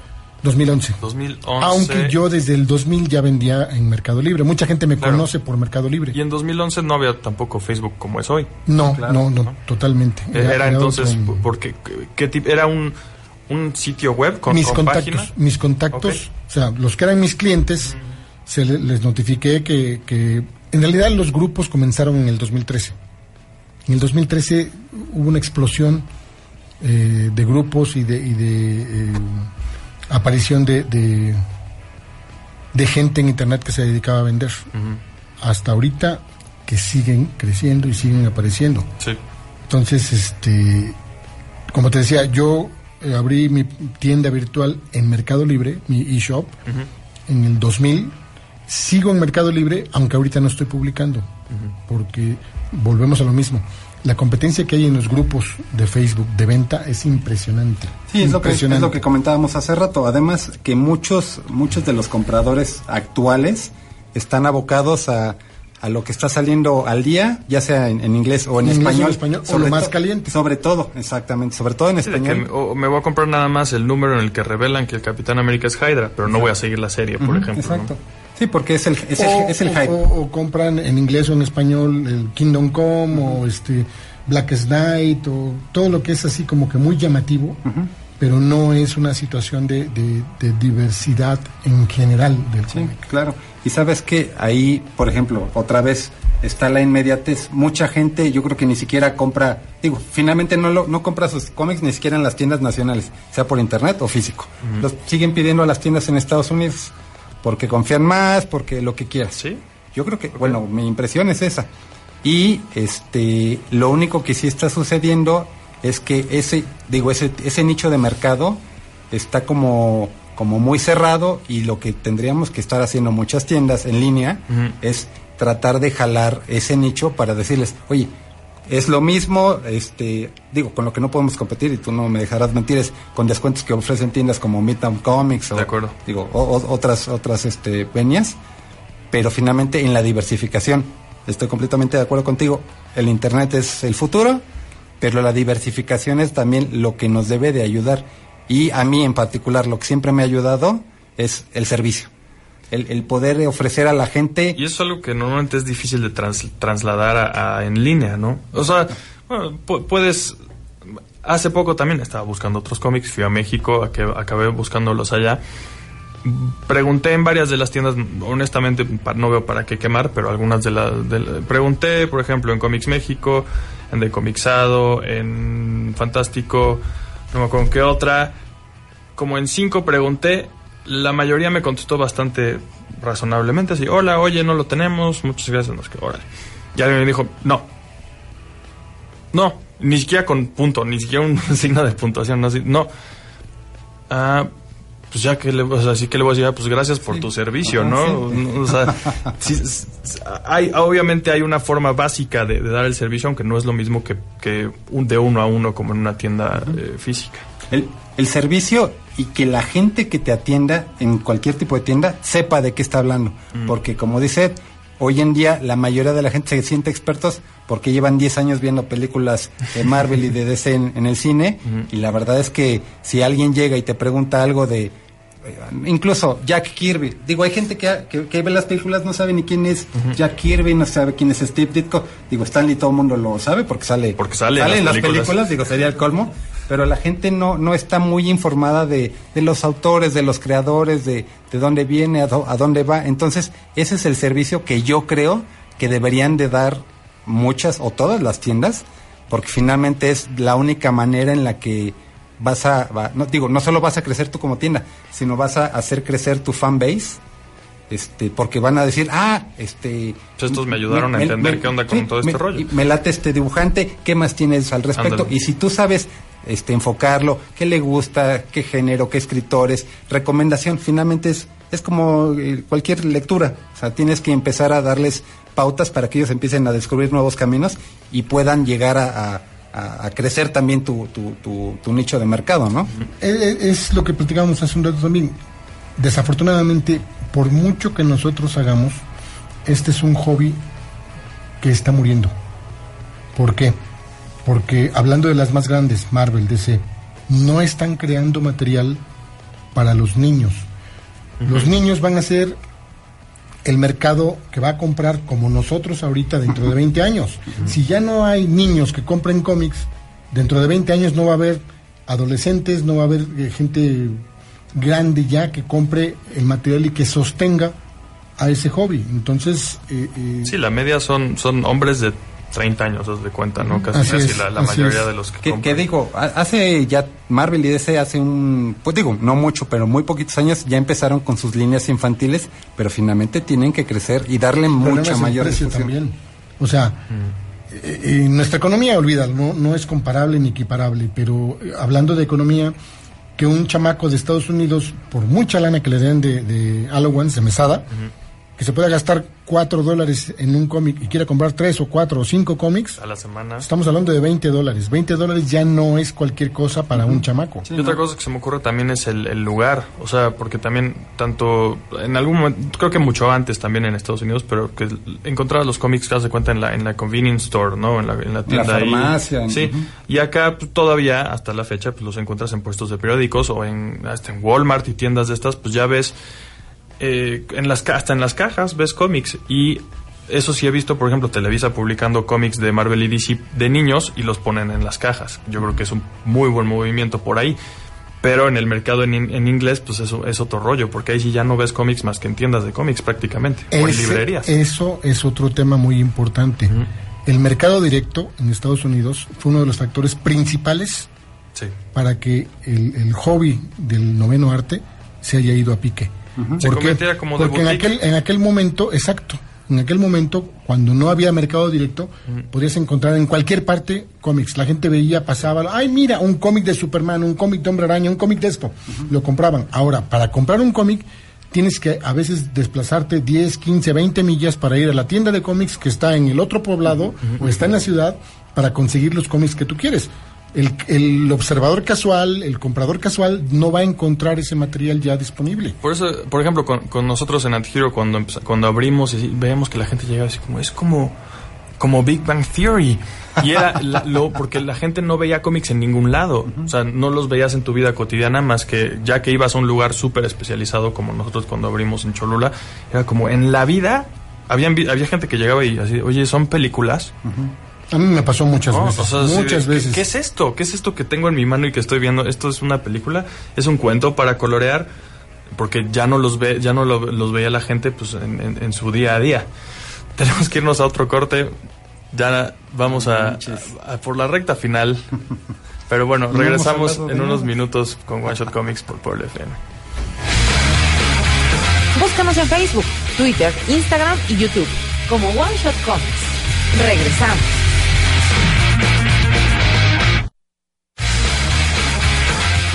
Speaker 4: 2011.
Speaker 2: 2011.
Speaker 4: Aunque yo desde el 2000 ya vendía en Mercado Libre. Mucha gente me conoce por Mercado Libre.
Speaker 2: Y en 2011 no había tampoco Facebook como es hoy.
Speaker 4: No, no, no, totalmente.
Speaker 2: Era, entonces, porque ¿qué tipo? Era un, un sitio web con,
Speaker 4: mis contactos, Mis contactos, o sea, los que eran mis clientes, se les notifiqué que, que en realidad los grupos comenzaron en el 2013. En el 2013 hubo una explosión eh, de grupos y de, de eh, aparición de, de, gente en Internet que se dedicaba a vender. Hasta ahorita que siguen creciendo y siguen apareciendo. Entonces, este, como te decía, yo eh, abrí mi tienda virtual en Mercado Libre, mi eShop, en el 2000. Sigo en Mercado Libre, aunque ahorita no estoy publicando, porque volvemos a lo mismo. La competencia que hay en los grupos de Facebook de venta es impresionante.
Speaker 3: Sí, es lo, que, es lo que comentábamos hace rato. Además, que muchos, muchos de los compradores actuales están abocados a, a lo que está saliendo al día, ya sea en, en inglés o en
Speaker 4: En inglés o en
Speaker 3: español.
Speaker 4: español, o lo más caliente.
Speaker 3: Sobre todo, exactamente. Sobre todo en
Speaker 2: Sí, de que
Speaker 3: español.
Speaker 2: me, o me voy a comprar nada más el número en el que revelan que el Capitán América es Hydra, pero no voy a seguir la serie, por ejemplo. ¿no?
Speaker 3: Sí, porque es el, es el, es hype.
Speaker 4: o- o compran en inglés o en español el Kingdom Come o este Blackest Night o todo lo que es así como que muy llamativo, pero no es una situación de, de- de diversidad en general del
Speaker 3: Sí,
Speaker 4: cómic.
Speaker 3: claro. Y sabes que ahí, por ejemplo, otra vez está la inmediatez. Mucha gente, yo creo que ni siquiera compra, digo, finalmente no lo, no compra sus cómics ni siquiera en las tiendas nacionales, sea por internet o físico. Los siguen pidiendo a las tiendas en Estados Unidos porque confían más, porque lo que quieras.
Speaker 2: Sí.
Speaker 3: Yo creo que, bueno, mi impresión es esa. Y este, lo único que sí está sucediendo es que ese, digo, ese, ese nicho de mercado está como, como muy cerrado y lo que tendríamos que estar haciendo muchas tiendas en línea es tratar de jalar ese nicho para decirles, oye, es lo mismo, este, digo, con lo que no podemos competir y tú no me dejarás mentir es con descuentos que ofrecen tiendas como Midtown Comics o
Speaker 2: De acuerdo.
Speaker 3: digo, o- o- otras otras este venias, pero finalmente en la diversificación. Estoy completamente de acuerdo contigo. El internet es el futuro, pero la diversificación es también lo que nos debe de ayudar. Y a mí en particular lo que siempre me ha ayudado es el servicio. El, el poder ofrecer a la gente
Speaker 2: Y eso es algo que normalmente es difícil de trans- trasladar a, en línea, ¿no? O sea, bueno, pu- puedes... Hace poco también estaba buscando otros cómics, fui a México, a que acabé buscándolos allá. Pregunté en varias de las tiendas, honestamente no veo para qué quemar, pero algunas de las... la- pregunté, por ejemplo, en Comics México, en Decomixado, en Fantástico, no me acuerdo qué otra. Como en cinco pregunté, la mayoría me contestó bastante razonablemente, así, hola, oye, no lo tenemos, muchas gracias, no sé qué, órale. Y alguien me dijo, no. No, ni siquiera con punto, ni siquiera un signo de puntuación, no, así, no. Ah, pues ya que le, o sea, sí que le voy a decir, ah, pues gracias por tu servicio,
Speaker 3: Ajá,
Speaker 2: ¿no?
Speaker 3: sí.
Speaker 2: O sea, sí, s- s- hay, obviamente hay una forma básica de, de dar el servicio, aunque no es lo mismo que, que un de uno a uno como en una tienda eh, física.
Speaker 3: El, el servicio y que la gente que te atienda en cualquier tipo de tienda sepa de qué está hablando. Porque como dice, hoy en día la mayoría de la gente se siente expertos porque llevan 10 años viendo películas de Marvel y de DC en, en el cine. Y la verdad es que si alguien llega y te pregunta algo de... eh, Incluso Jack Kirby. Digo, hay gente que, que, que ve las películas, no sabe ni quién es Jack Kirby, no sabe quién es Steve Ditko. Digo, Stanley todo el mundo lo sabe porque sale,
Speaker 2: Porque sale en las películas.
Speaker 3: películas digo, sería el colmo, pero la gente no, no está muy informada de, de los autores, de los creadores, de, de dónde viene, a, dó- a dónde va. Entonces, ese es el servicio que yo creo que deberían de dar muchas o todas las tiendas, porque finalmente es la única manera en la que vas a, no digo, no solo vas a crecer tú como tienda, sino vas a hacer crecer tu fan base. Este, porque van a decir, ah, este...
Speaker 2: Pues estos me ayudaron a entender qué onda con todo este
Speaker 3: me-
Speaker 2: rollo.
Speaker 3: me late este dibujante, ¿qué más tienes al respecto? Y si tú sabes este enfocarlo, qué le gusta, qué género, qué escritores, recomendación, finalmente es es como eh, cualquier lectura, o sea, tienes que empezar a darles pautas para que ellos empiecen a descubrir nuevos caminos y puedan llegar a, a- a- a crecer también tu, tu, tu- tu nicho de mercado, ¿no?
Speaker 4: Eh, eh, Es lo que platicábamos hace un rato también. Desafortunadamente, por mucho que nosotros hagamos, este es un hobby que está muriendo. ¿Por qué? Porque hablando de las más grandes, Marvel, DC, no están creando material para los niños. Los niños van a ser el mercado que va a comprar como nosotros ahorita dentro de 20 años. Si ya no hay niños que compren cómics, dentro de 20 años no va a haber adolescentes, no va a haber eh, gente grande ya que compre el material y que sostenga a ese hobby. Entonces, eh, eh,
Speaker 2: Sí, la media son, son hombres de 30 años, os de cuenta, ¿no? Casi,
Speaker 4: Así
Speaker 2: casi
Speaker 4: es,
Speaker 2: la, la
Speaker 4: así
Speaker 2: mayoría
Speaker 4: es.
Speaker 2: de los que,
Speaker 3: Que, digo, ha- hace ya Marvel y DC hace un, pues digo, no mucho, pero muy poquitos años ya empezaron con sus líneas infantiles, pero finalmente tienen que crecer y darle mucha mayor
Speaker 4: precio también. O sea, eh, nuestra economía, olvídalo, no, no es comparable ni equiparable, pero eh, hablando de economía, que un chamaco de Estados Unidos, por mucha lana que le den de, de allowance, de mesada, que se pueda gastar cuatro dólares en un cómic y quiera comprar tres o cuatro o cinco cómics,
Speaker 2: A la semana.
Speaker 4: estamos hablando de 20 dólares. 20 dólares ya no es cualquier cosa para un chamaco.
Speaker 2: y otra cosa que se me ocurre también es el, el lugar, o sea, porque también tanto en algún momento, creo que mucho antes también en Estados Unidos, pero que encontrabas los cómics, te das cuenta, en la, en la convenience store, ¿no? En la, en la tienda. ahí.
Speaker 3: farmacia,
Speaker 2: Sí, y acá pues, todavía, hasta la fecha, pues los encuentras en puestos de periódicos o en, hasta en Walmart y tiendas de estas, pues ya ves, eh, en las, ca- hasta en las cajas ves cómics y... Eso sí he visto, por ejemplo, Televisa publicando cómics de Marvel y DC de niños y los ponen en las cajas. Yo creo que es un muy buen movimiento por ahí. Pero en el mercado en, in- en inglés, pues eso es otro rollo, porque ahí sí ya no ves cómics más que en tiendas de cómics prácticamente, o en librerías.
Speaker 4: Eso es otro tema muy importante. El mercado directo en Estados Unidos fue uno de los factores principales
Speaker 2: Sí.
Speaker 4: para que el, el hobby del noveno arte se haya ido a pique. Porque en aquel, en aquel momento, exacto, en aquel momento, cuando no había mercado directo, podías encontrar en cualquier parte cómics. La gente veía, pasaba, ay, mira, un cómic de Superman, un cómic de Hombre Araña, un cómic de esto. Lo compraban. Ahora, para comprar un cómic, tienes que a veces desplazarte 10, 15, 20 millas para ir a la tienda de cómics que está en el otro poblado o está en la ciudad para conseguir los cómics que tú quieres. El, el observador casual, el comprador casual, no va a encontrar ese material ya disponible.
Speaker 2: Por eso, por ejemplo, con, con nosotros en Antihero, cuando, cuando abrimos y veíamos que la gente llegaba así como, es como, como Big Bang Theory. Y era la- lo, porque la gente no veía cómics en ningún lado. O sea, no los veías en tu vida cotidiana más que ya que ibas a un lugar súper especializado como nosotros cuando abrimos en Cholula. Era como en la vida. Habían, había gente que llegaba y así, oye, ¿son películas?
Speaker 4: A mí me pasó muchas
Speaker 2: ¿no?
Speaker 4: veces.
Speaker 2: O sea, así
Speaker 4: muchas veces.
Speaker 2: ¿qué, qué es esto? ¿Qué es esto que tengo en mi mano y que estoy viendo? ¿Esto es una película? ¿Es un cuento para colorear? Porque ya no los ve, ya no lo- los veía la gente pues en, en- en su día a día. Tenemos que irnos a otro corte. Ya vamos a, a- a por la recta final. Pero bueno,
Speaker 3: No
Speaker 2: regresamos en unos minutos con One Shot Comics por Pueblo FM.
Speaker 1: Búscanos en Facebook, Twitter, Instagram y YouTube como One Shot Comics. Regresamos.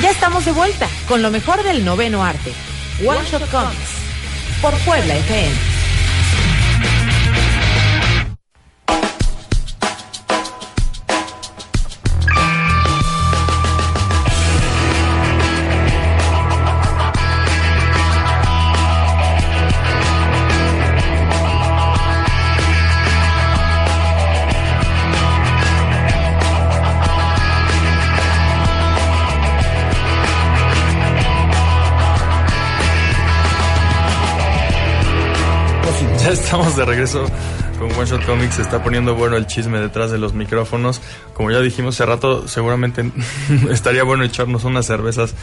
Speaker 1: Ya estamos de vuelta con lo mejor del noveno arte. One Shot Comics por Puebla FM.
Speaker 2: Estamos de regreso con One Shot Comics. Está poniendo bueno el chisme detrás de los micrófonos. Como ya dijimos hace rato, seguramente estaría bueno echarnos unas cervezas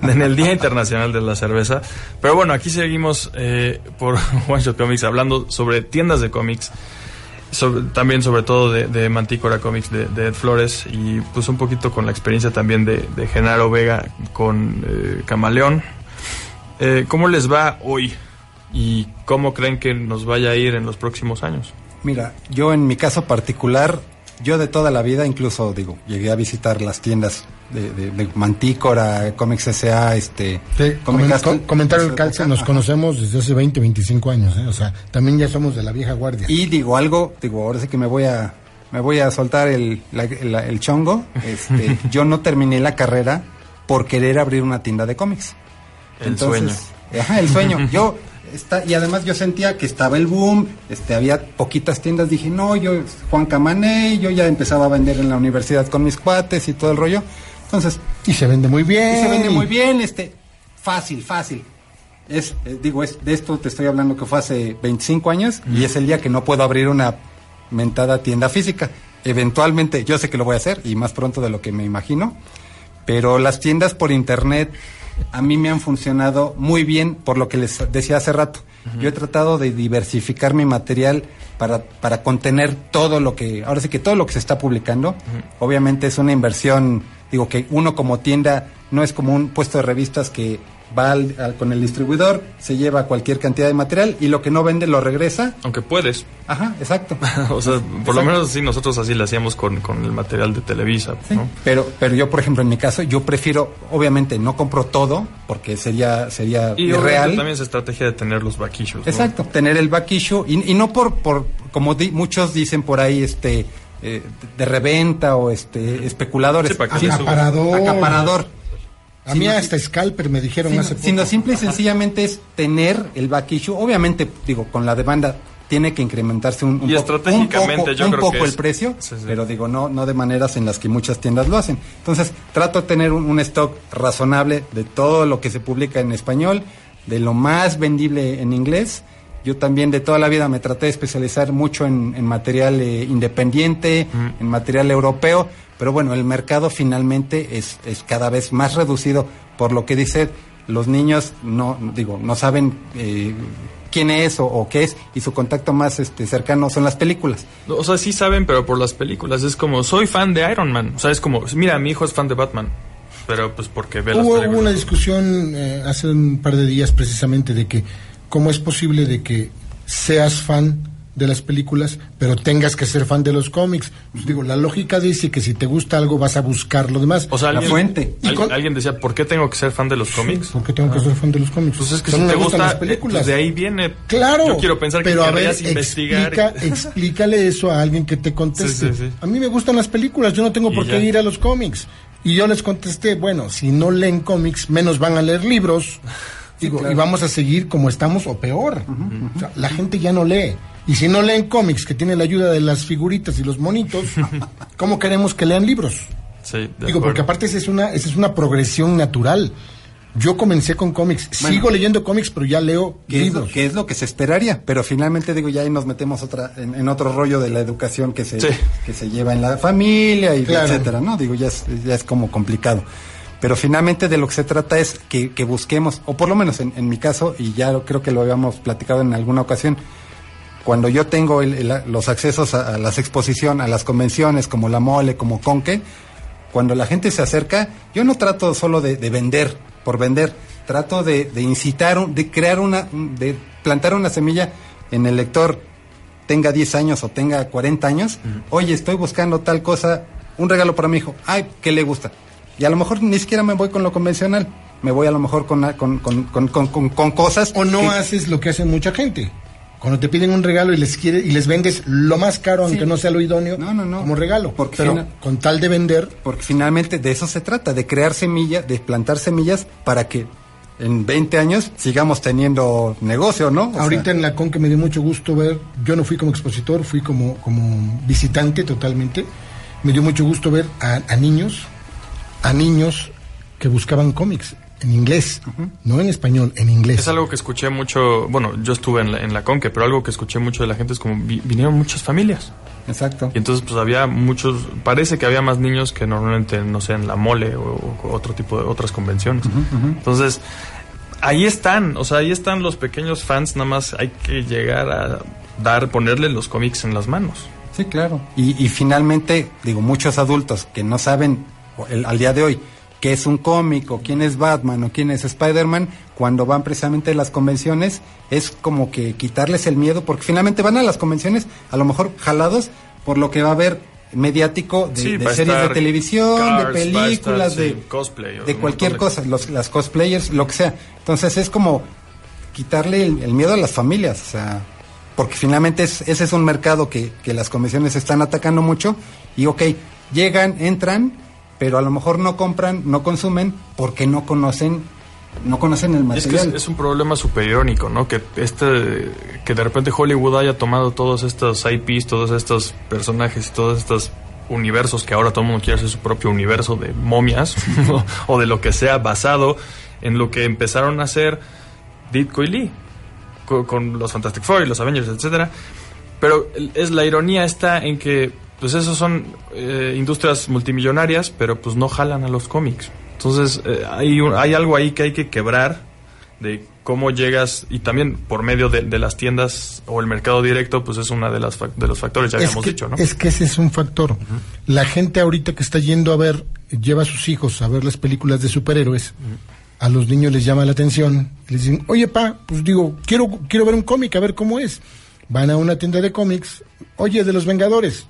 Speaker 2: en el Día Internacional de la Cerveza. Pero bueno, aquí seguimos eh, por One Shot Comics hablando sobre tiendas de cómics. también sobre todo de, de Mantícora Comics de, Ed Flores y pues un poquito con la experiencia también de, de Genaro Vega con eh, Camaleón. Eh, ¿Cómo les va hoy? ¿Y cómo creen que nos vaya a ir en los próximos años?
Speaker 3: Mira, yo en mi caso particular, yo de toda la vida, incluso digo, llegué a visitar las tiendas de, de, de Mantícora, Comics S.A., este...
Speaker 4: Sí,
Speaker 3: Comic
Speaker 4: comen-
Speaker 3: Castle.
Speaker 4: co- comentario del calce, nos
Speaker 3: Ajá.
Speaker 4: conocemos desde hace 20, 25 años, ¿eh? o sea, también ya somos de la vieja guardia.
Speaker 3: Y digo algo, digo, ahora sí que me voy a me voy a soltar el, la- la- el chongo. Este, yo no terminé la carrera por querer abrir una tienda de cómics.
Speaker 2: El sueño.
Speaker 3: Ajá, el sueño. Yo está, y además yo sentía que estaba el boom, este había poquitas tiendas, dije, "No, yo Juan Camané, yo ya empezaba a vender en la universidad con mis cuates y todo el rollo." Entonces,
Speaker 4: Y se vende muy bien.
Speaker 3: y se vende muy bien, este, fácil, fácil. Es, eh, digo, es, de esto te estoy hablando que fue hace 25 años y es el día que no puedo abrir una mentada tienda física. Eventualmente, yo sé que lo voy a hacer y más pronto de lo que me imagino, pero las tiendas por internet a mí me han funcionado muy bien por lo que les decía hace rato. Yo he tratado de diversificar mi material para, para contener todo lo que, ahora sí que todo lo que se está publicando. Obviamente es una inversión, digo que uno como tienda no es como un puesto de revistas que va al- al- con el distribuidor, se lleva cualquier cantidad de material y lo que no vende lo regresa.
Speaker 2: Aunque puedes.
Speaker 3: Ajá, exacto.
Speaker 2: o sea, por lo menos sí, nosotros así lo hacíamos con, con el material de Televisa,
Speaker 3: Sí,
Speaker 2: ¿no?
Speaker 3: Pero, pero yo, por ejemplo, en mi caso, yo prefiero, obviamente, no compro todo porque sería, sería
Speaker 2: Y
Speaker 3: irreal.
Speaker 2: también es estrategia de tener los back issues, ¿no?
Speaker 3: Exacto, tener el back issue y, y no por, por como di- muchos dicen por ahí, este, eh, de reventa o este, especuladores.
Speaker 2: Sí, para que.
Speaker 4: Acaparador.
Speaker 3: acaparador.
Speaker 4: A mí hasta Scalper me dijeron
Speaker 3: Sino,
Speaker 4: hace poco.
Speaker 3: sino simple y sencillamente es tener el back issue. Obviamente, digo, con la demanda tiene que incrementarse un, un
Speaker 2: Y
Speaker 3: poco,
Speaker 2: estratégicamente
Speaker 3: un poco,
Speaker 2: yo
Speaker 3: un
Speaker 2: creo
Speaker 3: poco
Speaker 2: que
Speaker 3: el
Speaker 2: es-
Speaker 3: precio,
Speaker 2: Sí, sí.
Speaker 3: pero digo, no, no de maneras en las que muchas tiendas lo hacen. Entonces, trato de tener un, un stock razonable de todo lo que se publica en español, de lo más vendible en inglés. Yo también de toda la vida me traté de especializar mucho en, en material eh, independiente, en material europeo, pero bueno, el mercado finalmente es, es cada vez más reducido por lo que dice los niños no digo no saben eh, quién es o, o qué es y su contacto más este cercano son las películas
Speaker 2: O sea, sí saben, pero por las películas. Es como, soy fan de Iron Man. O sea, es como, mira, mi hijo es fan de Batman. Pero pues porque ve las
Speaker 4: Hubo,
Speaker 2: películas.
Speaker 4: hubo una discusión eh, hace un par de días precisamente de que cómo es posible de que seas fan de las películas, pero tengas que ser fan de los cómics. Pues digo, la lógica dice que si te gusta algo vas a buscar lo demás.
Speaker 2: O sea,
Speaker 3: La
Speaker 2: alguien,
Speaker 3: fuente.
Speaker 2: al-
Speaker 4: con-
Speaker 2: alguien decía, ¿por qué tengo que ser fan de los cómics?
Speaker 4: ¿Por qué tengo que ser fan de los cómics?
Speaker 2: Pues es que si
Speaker 4: me
Speaker 2: te
Speaker 4: gustan
Speaker 2: gusta,
Speaker 4: las películas.
Speaker 2: pues de ahí viene.
Speaker 4: Claro.
Speaker 2: Yo quiero pensar
Speaker 4: pero
Speaker 2: que
Speaker 4: a ver,
Speaker 2: querrías investigar.
Speaker 4: explica- explícale eso a alguien que te conteste.
Speaker 2: Sí, sí, sí.
Speaker 4: A mí me gustan las películas, yo no tengo
Speaker 2: Y
Speaker 4: por qué ir a los cómics. Y yo les contesté, bueno, si no leen cómics, menos van a leer libros. Digo, y vamos a seguir como estamos o peor. O sea, la gente ya no lee. Y si no leen cómics que tienen la ayuda de las figuritas y los monitos, ¿cómo queremos que lean libros?
Speaker 2: Sí, de
Speaker 4: Digo,
Speaker 2: acuerdo.
Speaker 4: porque aparte esa es una, esa es una progresión natural. Yo comencé con cómics, sigo leyendo cómics, pero ya leo
Speaker 3: que es, lo,
Speaker 4: libros.
Speaker 3: que es lo que se esperaría pero finalmente digo ya ahí nos metemos otra en, en otro rollo de la educación que se
Speaker 2: Sí.
Speaker 3: que se lleva en la familia y
Speaker 4: Claro.
Speaker 3: etcétera no digo ya es, ya es como complicado pero finalmente de lo que se trata es que, que busquemos o por lo menos en, en mi caso y ya creo que lo habíamos platicado en alguna ocasión cuando yo tengo el- el- los accesos a, a las exposiciones, a las convenciones como la mole, como Conque, cuando la gente se acerca, yo no trato solo de, de vender por vender, trato de, de incitar, de crear una, de plantar una semilla en el lector, tenga 10 años o tenga 40 años, oye, estoy buscando tal cosa, un regalo para mi hijo, ay, ¿qué le gusta? Y a lo mejor ni siquiera me voy con lo convencional, me voy a lo mejor con, con, con, con, con- con- con cosas.
Speaker 4: O no
Speaker 3: que-
Speaker 4: haces lo que hacen mucha gente. Cuando te piden un regalo y les quiere y les vendes lo más caro, aunque no sea lo idóneo,
Speaker 3: No, no, no.
Speaker 4: como regalo.
Speaker 3: Porque
Speaker 4: Pero
Speaker 3: fina-
Speaker 4: con tal de vender,
Speaker 3: Porque finalmente de eso se trata, de crear semillas, de plantar semillas para que en 20 años sigamos teniendo negocio, ¿no? O
Speaker 4: ahorita
Speaker 3: sea,
Speaker 4: en la con que me dio mucho gusto ver, yo no fui como expositor, fui como, como visitante totalmente. Me dio mucho gusto ver a, a niños, a niños que buscaban cómics en inglés, no en español, en inglés.
Speaker 2: Es algo que escuché mucho, bueno, yo estuve en la, en la Conque, pero algo que escuché mucho de la gente es como vi- vinieron muchas familias.
Speaker 3: Exacto.
Speaker 2: Y entonces pues había muchos, parece que había más niños que normalmente, no sé, en la mole o, o otro tipo de otras convenciones. Entonces, ahí están, o sea, ahí están los pequeños fans, nada más hay que llegar a dar, ponerle los cómics en las manos.
Speaker 3: Sí, claro. Y, y finalmente, digo, muchos adultos que no saben el- al día de hoy qué es un cómic o quién es Batman o quién es Spider-Man, cuando van precisamente a las convenciones, es como que quitarles el miedo, porque finalmente van a las convenciones, a lo mejor jalados por lo que va a haber mediático de,
Speaker 2: Sí,
Speaker 3: de series de televisión,
Speaker 2: Cars,
Speaker 3: de
Speaker 2: estar,
Speaker 3: películas,
Speaker 2: sí,
Speaker 3: de
Speaker 2: cosplay,
Speaker 3: de cualquier
Speaker 2: de
Speaker 3: cosa, los, las cosplayers, lo que sea. Entonces es como quitarle el, el miedo a las familias, o sea, porque finalmente es, ese es un mercado que, que las convenciones están atacando mucho y ok, llegan, entran, pero a lo mejor no compran, no consumen porque no conocen, no conocen el
Speaker 2: Es que es,
Speaker 3: material.
Speaker 2: es un problema superiónico, ¿no? Que este que de repente Hollywood haya tomado todos estos IPs, todos estos personajes y todos estos universos que ahora todo el mundo quiere hacer su propio universo de momias o- o de lo que sea basado en lo que empezaron a hacer Ditko y Lee co- con, los Fantastic Four y los Avengers, etcétera. Pero es la ironía está en que pues esos son eh, industrias multimillonarias, pero pues no jalan a los cómics. Entonces eh, hay un- hay algo ahí que hay que quebrar de cómo llegas y también por medio de, de las tiendas o el mercado directo, pues es una de las de los factores ya
Speaker 4: es
Speaker 2: habíamos
Speaker 4: que,
Speaker 2: dicho, ¿no?
Speaker 4: es que ese es un factor. La gente ahorita que está yendo a ver, lleva a sus hijos a ver las películas de superhéroes, a los niños les llama la atención. Les dicen, oye, pa, pues digo, quiero, quiero ver un cómic, a ver cómo es. Van a una tienda de cómics, oye, de los Vengadores.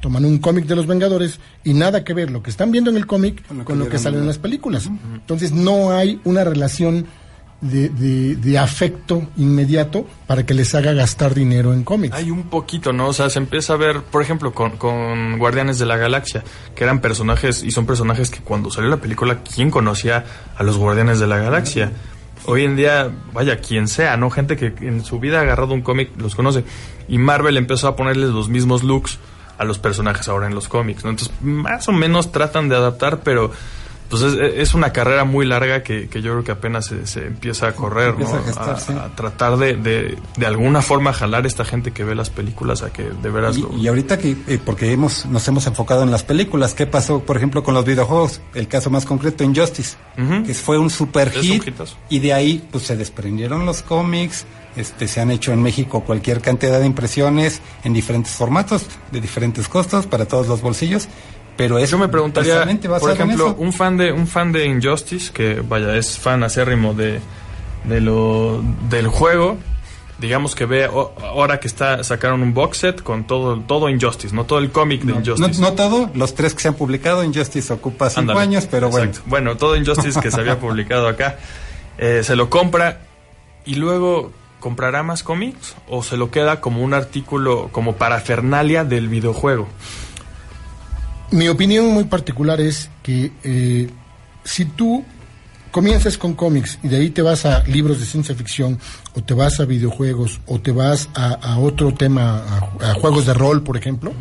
Speaker 4: Toman un cómic de los Vengadores y nada que ver lo que están viendo en el cómic
Speaker 3: Con lo que
Speaker 4: con lo que
Speaker 3: vieron
Speaker 4: sale
Speaker 3: en
Speaker 4: en
Speaker 3: la-
Speaker 4: las películas. Entonces no hay una relación de, de- de afecto inmediato para que les haga gastar dinero en cómics.
Speaker 2: Hay un poquito, ¿no? O sea, se empieza a ver, por ejemplo, con, con Guardianes de la Galaxia, que eran personajes, y son personajes que cuando salió la película, ¿quién conocía a los Guardianes de la Galaxia? Hoy en día, vaya, quien sea, ¿no? Gente que en su vida ha agarrado un cómic, los conoce. Y Marvel empezó a ponerles los mismos looks a los personajes ahora en los cómics, ¿no? Entonces, más o menos tratan de adaptar, pero pues es, es una carrera muy larga que, que yo creo que apenas se, se empieza a correr, ¿no?
Speaker 3: A gestar, sí.
Speaker 2: a tratar de, de, de alguna forma jalar esta gente que ve las películas a que de veras
Speaker 3: Y,
Speaker 2: lo...
Speaker 3: y ahorita que, eh, porque hemos, nos hemos enfocado en las películas, ¿qué pasó, por ejemplo, con los videojuegos? El caso más concreto, Injustice,
Speaker 2: Ujú.
Speaker 3: que fue un super
Speaker 2: un
Speaker 3: hit, y de ahí, pues se desprendieron los cómics, este, se han hecho en México cualquier cantidad de impresiones en diferentes formatos, de diferentes costos, para todos los bolsillos, pero es
Speaker 2: Yo me preguntaría, por ejemplo,
Speaker 3: eso.
Speaker 2: un fan de un fan de Injustice que vaya es fan acérrimo de de lo del juego, digamos que ve ahora que está sacaron un box set con todo todo Injustice, no todo el cómic de
Speaker 3: No,
Speaker 2: Injustice.
Speaker 3: no todo, los tres que se han publicado, Injustice ocupa cinco años, pero bueno.
Speaker 2: Exacto. Bueno, todo Injustice que se había publicado acá, eh, se lo compra y luego comprará más cómics o se lo queda como un artículo, como parafernalia del videojuego.
Speaker 4: Mi opinión muy particular es que eh, si tú comienzas con cómics y de ahí te vas a libros de ciencia ficción o te vas a videojuegos o te vas a, a otro tema, a, a juegos de rol, por ejemplo,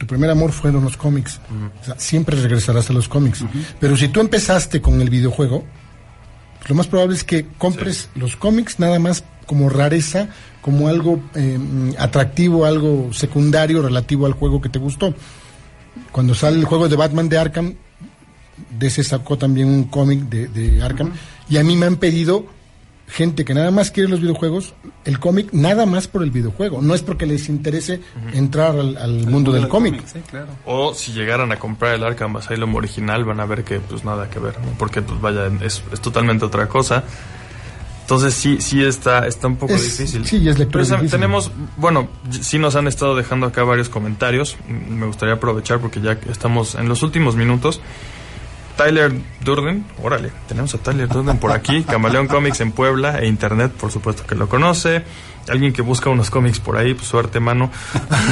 Speaker 4: tu primer amor fueron los cómics. O sea, siempre regresarás a los cómics. Pero si tú empezaste con el videojuego, lo más probable es que compres los cómics nada más como rareza, como algo eh, atractivo, algo secundario relativo al juego que te gustó. Cuando sale el juego de Batman de Arkham, DC sacó también un cómic de, de Arkham, y a mí me han pedido gente que nada más quiere los videojuegos, el cómic nada más por el videojuego, no es porque les interese entrar al, al mundo del cómic.
Speaker 3: Sí, claro.
Speaker 2: O si llegaran a comprar el Arkham Asylum original, van a ver que pues nada que ver, ¿no? Porque pues vaya, es, es totalmente otra cosa. Entonces sí, sí está, está un poco
Speaker 4: Es-
Speaker 2: difícil.
Speaker 4: sí, es lectura
Speaker 2: Pero
Speaker 4: difícil.
Speaker 2: tenemos, bueno, sí nos han estado dejando acá varios comentarios. Mm, Me gustaría aprovechar porque ya estamos en los últimos minutos. Tyler Durden, órale, tenemos a Tyler Durden por aquí, Camaleón Comics en Puebla e Internet, por supuesto que lo conoce. Alguien que busca unos cómics por ahí, pues suerte, mano.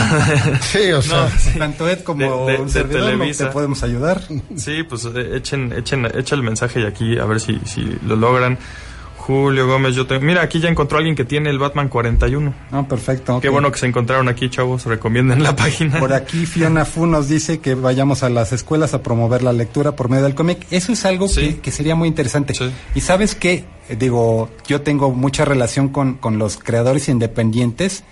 Speaker 4: Sí, o sea,
Speaker 2: No, sí.
Speaker 3: Tanto Ed como
Speaker 2: De- de-
Speaker 3: un
Speaker 2: de
Speaker 3: servidor, ¿no?
Speaker 2: Televisa.
Speaker 3: te podemos ayudar.
Speaker 2: Sí, pues eh, echen, echen, echa el mensaje y aquí a ver si, si lo logran. Julio Gómez, yo tengo... Mira, aquí ya encontró alguien que tiene el Batman 41.
Speaker 3: No, perfecto.
Speaker 2: Qué
Speaker 3: ok.
Speaker 2: bueno que se encontraron aquí, chavos. Recomienden la página.
Speaker 3: Por aquí Fiona Fu nos dice que vayamos a las escuelas a promover la lectura por medio del cómic. Eso es algo
Speaker 2: Sí.
Speaker 3: que, que sería muy interesante.
Speaker 2: Sí.
Speaker 3: Y sabes qué, digo, yo tengo mucha relación con, con los creadores independientes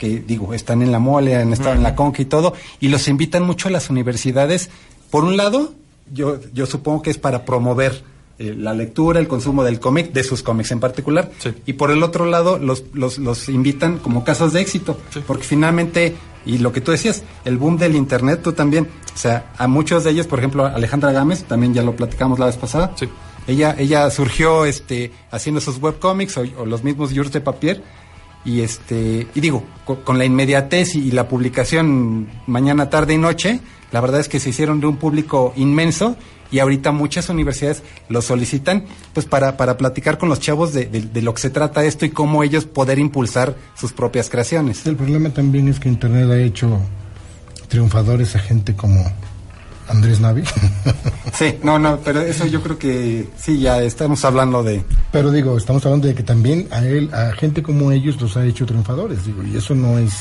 Speaker 3: que digo, están en la mole, han estado en la conca y todo, y los invitan mucho a las universidades. Por un lado, yo, yo supongo que es para promover eh, la lectura, el consumo del cómic, de sus cómics en particular.
Speaker 2: Sí.
Speaker 3: Y por el otro lado, los, los, los invitan como casos de éxito.
Speaker 2: Sí.
Speaker 3: Porque finalmente, y lo que tú decías, el boom del Internet, tú también, o sea, a muchos de ellos, por ejemplo, Alejandra Gámez, también ya lo platicamos la vez pasada.
Speaker 2: Sí.
Speaker 3: Ella, ella surgió este, haciendo sus webcomics o, o los mismos yurts de papier. Y este, y digo, co- con, la inmediatez y, y la publicación mañana, tarde y noche, la verdad es que se hicieron de un público inmenso y ahorita muchas universidades lo solicitan pues para, para platicar con los chavos de, de- de lo que se trata esto y cómo ellos poder impulsar sus propias creaciones.
Speaker 4: el problema también es que Internet ha hecho triunfadores a gente como Andrés Navi.
Speaker 3: Sí, no, no, pero eso yo creo que sí, ya estamos hablando de...
Speaker 4: Pero digo, estamos hablando de que también a él, a gente como ellos los ha hecho triunfadores, digo, y eso no es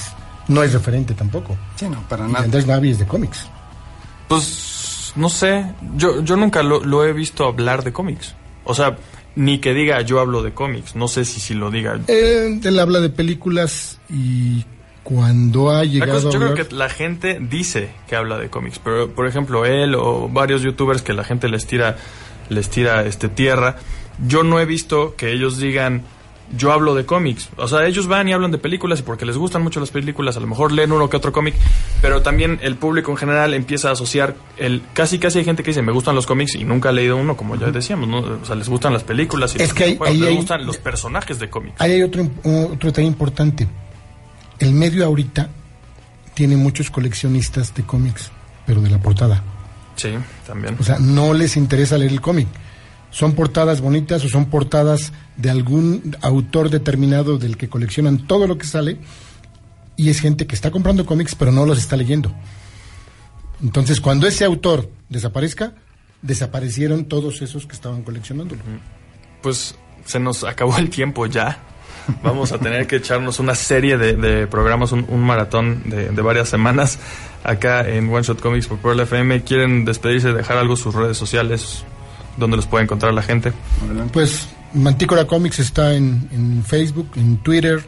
Speaker 4: no es referente tampoco.
Speaker 3: Sí, no, para
Speaker 4: Y
Speaker 3: nada.
Speaker 4: Andrés Navi es de cómics.
Speaker 2: Pues no sé, yo, yo nunca lo, lo he visto hablar de cómics. O sea, ni que diga yo hablo de cómics. No sé si, si lo diga.
Speaker 4: Eh, él habla de películas y cuando ha llegado
Speaker 2: cosa- yo
Speaker 4: a
Speaker 2: creo que la gente dice que habla de cómics, pero por ejemplo él o varios youtubers que la gente les tira les tira este tierra, yo no he visto que ellos digan yo hablo de cómics. O sea, ellos van y hablan de películas y porque les gustan mucho las películas, a lo mejor leen uno que otro cómic, pero también el público en general empieza a asociar el casi casi hay gente que dice, "Me gustan los cómics" y nunca ha leído uno, como ya decíamos, ¿no? O sea, les gustan las películas y
Speaker 4: Es que hay-
Speaker 2: les
Speaker 4: hay-
Speaker 2: gustan los personajes de cómics.
Speaker 4: Ahí hay otro, otro detalle importante. El medio ahorita tiene muchos coleccionistas de cómics, pero de la portada.
Speaker 2: Sí, también.
Speaker 4: O sea, no les interesa leer el cómic. Son portadas bonitas o son portadas de algún autor determinado del que coleccionan todo lo que sale y es gente que está comprando cómics pero no los está leyendo. Entonces, cuando ese autor desaparezca, desaparecieron todos esos que estaban coleccionándolo.
Speaker 2: Pues se nos acabó el tiempo ya. Vamos a tener que echarnos una serie de, programas, un, un maratón de, de varias semanas acá en One Shot Comics por Pearl FM. ¿Quieren despedirse, dejar algo sus redes sociales? ¿Dónde los puede encontrar la gente?
Speaker 4: Pues Mantícora Comics está en, en Facebook, en Twitter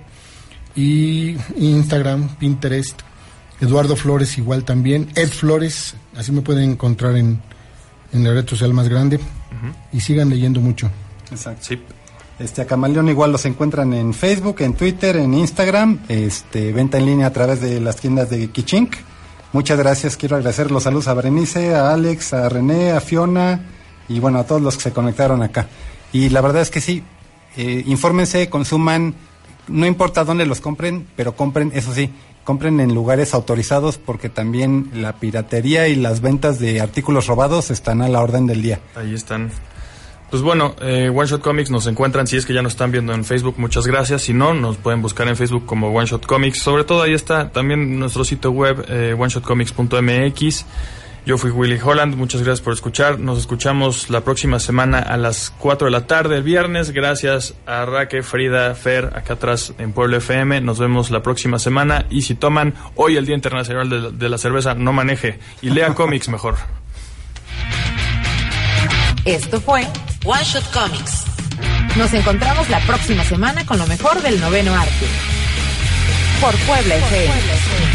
Speaker 4: y Instagram, Pinterest. Eduardo Flores igual también. Ed Flores, así me pueden encontrar en, en la red social más grande. Y sigan leyendo mucho.
Speaker 3: Exacto.
Speaker 2: Sí.
Speaker 3: Este, a Camaleón igual los encuentran en Facebook, en Twitter, en Instagram, este, venta en línea a través de las tiendas de Kichink. Muchas gracias, quiero agradecer los saludos a Berenice, a Alex, a René, a Fiona y bueno, a todos los que se conectaron acá. Y la verdad es que sí, eh, infórmense, consuman, no importa dónde los compren, pero compren, eso sí, compren en lugares autorizados porque también la piratería y las ventas de artículos robados están a la orden del día.
Speaker 2: Ahí están. Pues bueno, eh, One Shot Comics nos encuentran, si es que ya nos están viendo en Facebook, muchas gracias. Si no, nos pueden buscar en Facebook como One Shot Comics. Sobre todo ahí está también nuestro sitio web, eh, oneshotcomics.mx. Yo fui Willy Holland, muchas gracias por escuchar. Nos escuchamos la próxima semana a las 4 de la tarde, el viernes. Gracias a Raque, Frida, Fer, acá atrás en Pueblo FM. Nos vemos la próxima semana. Y si toman hoy el Día Internacional de, de la Cerveza, no maneje y lea cómics mejor.
Speaker 1: Esto fue
Speaker 5: One Shot Comics.
Speaker 1: Nos encontramos la próxima semana con lo mejor del noveno arte. Por Puebla FM.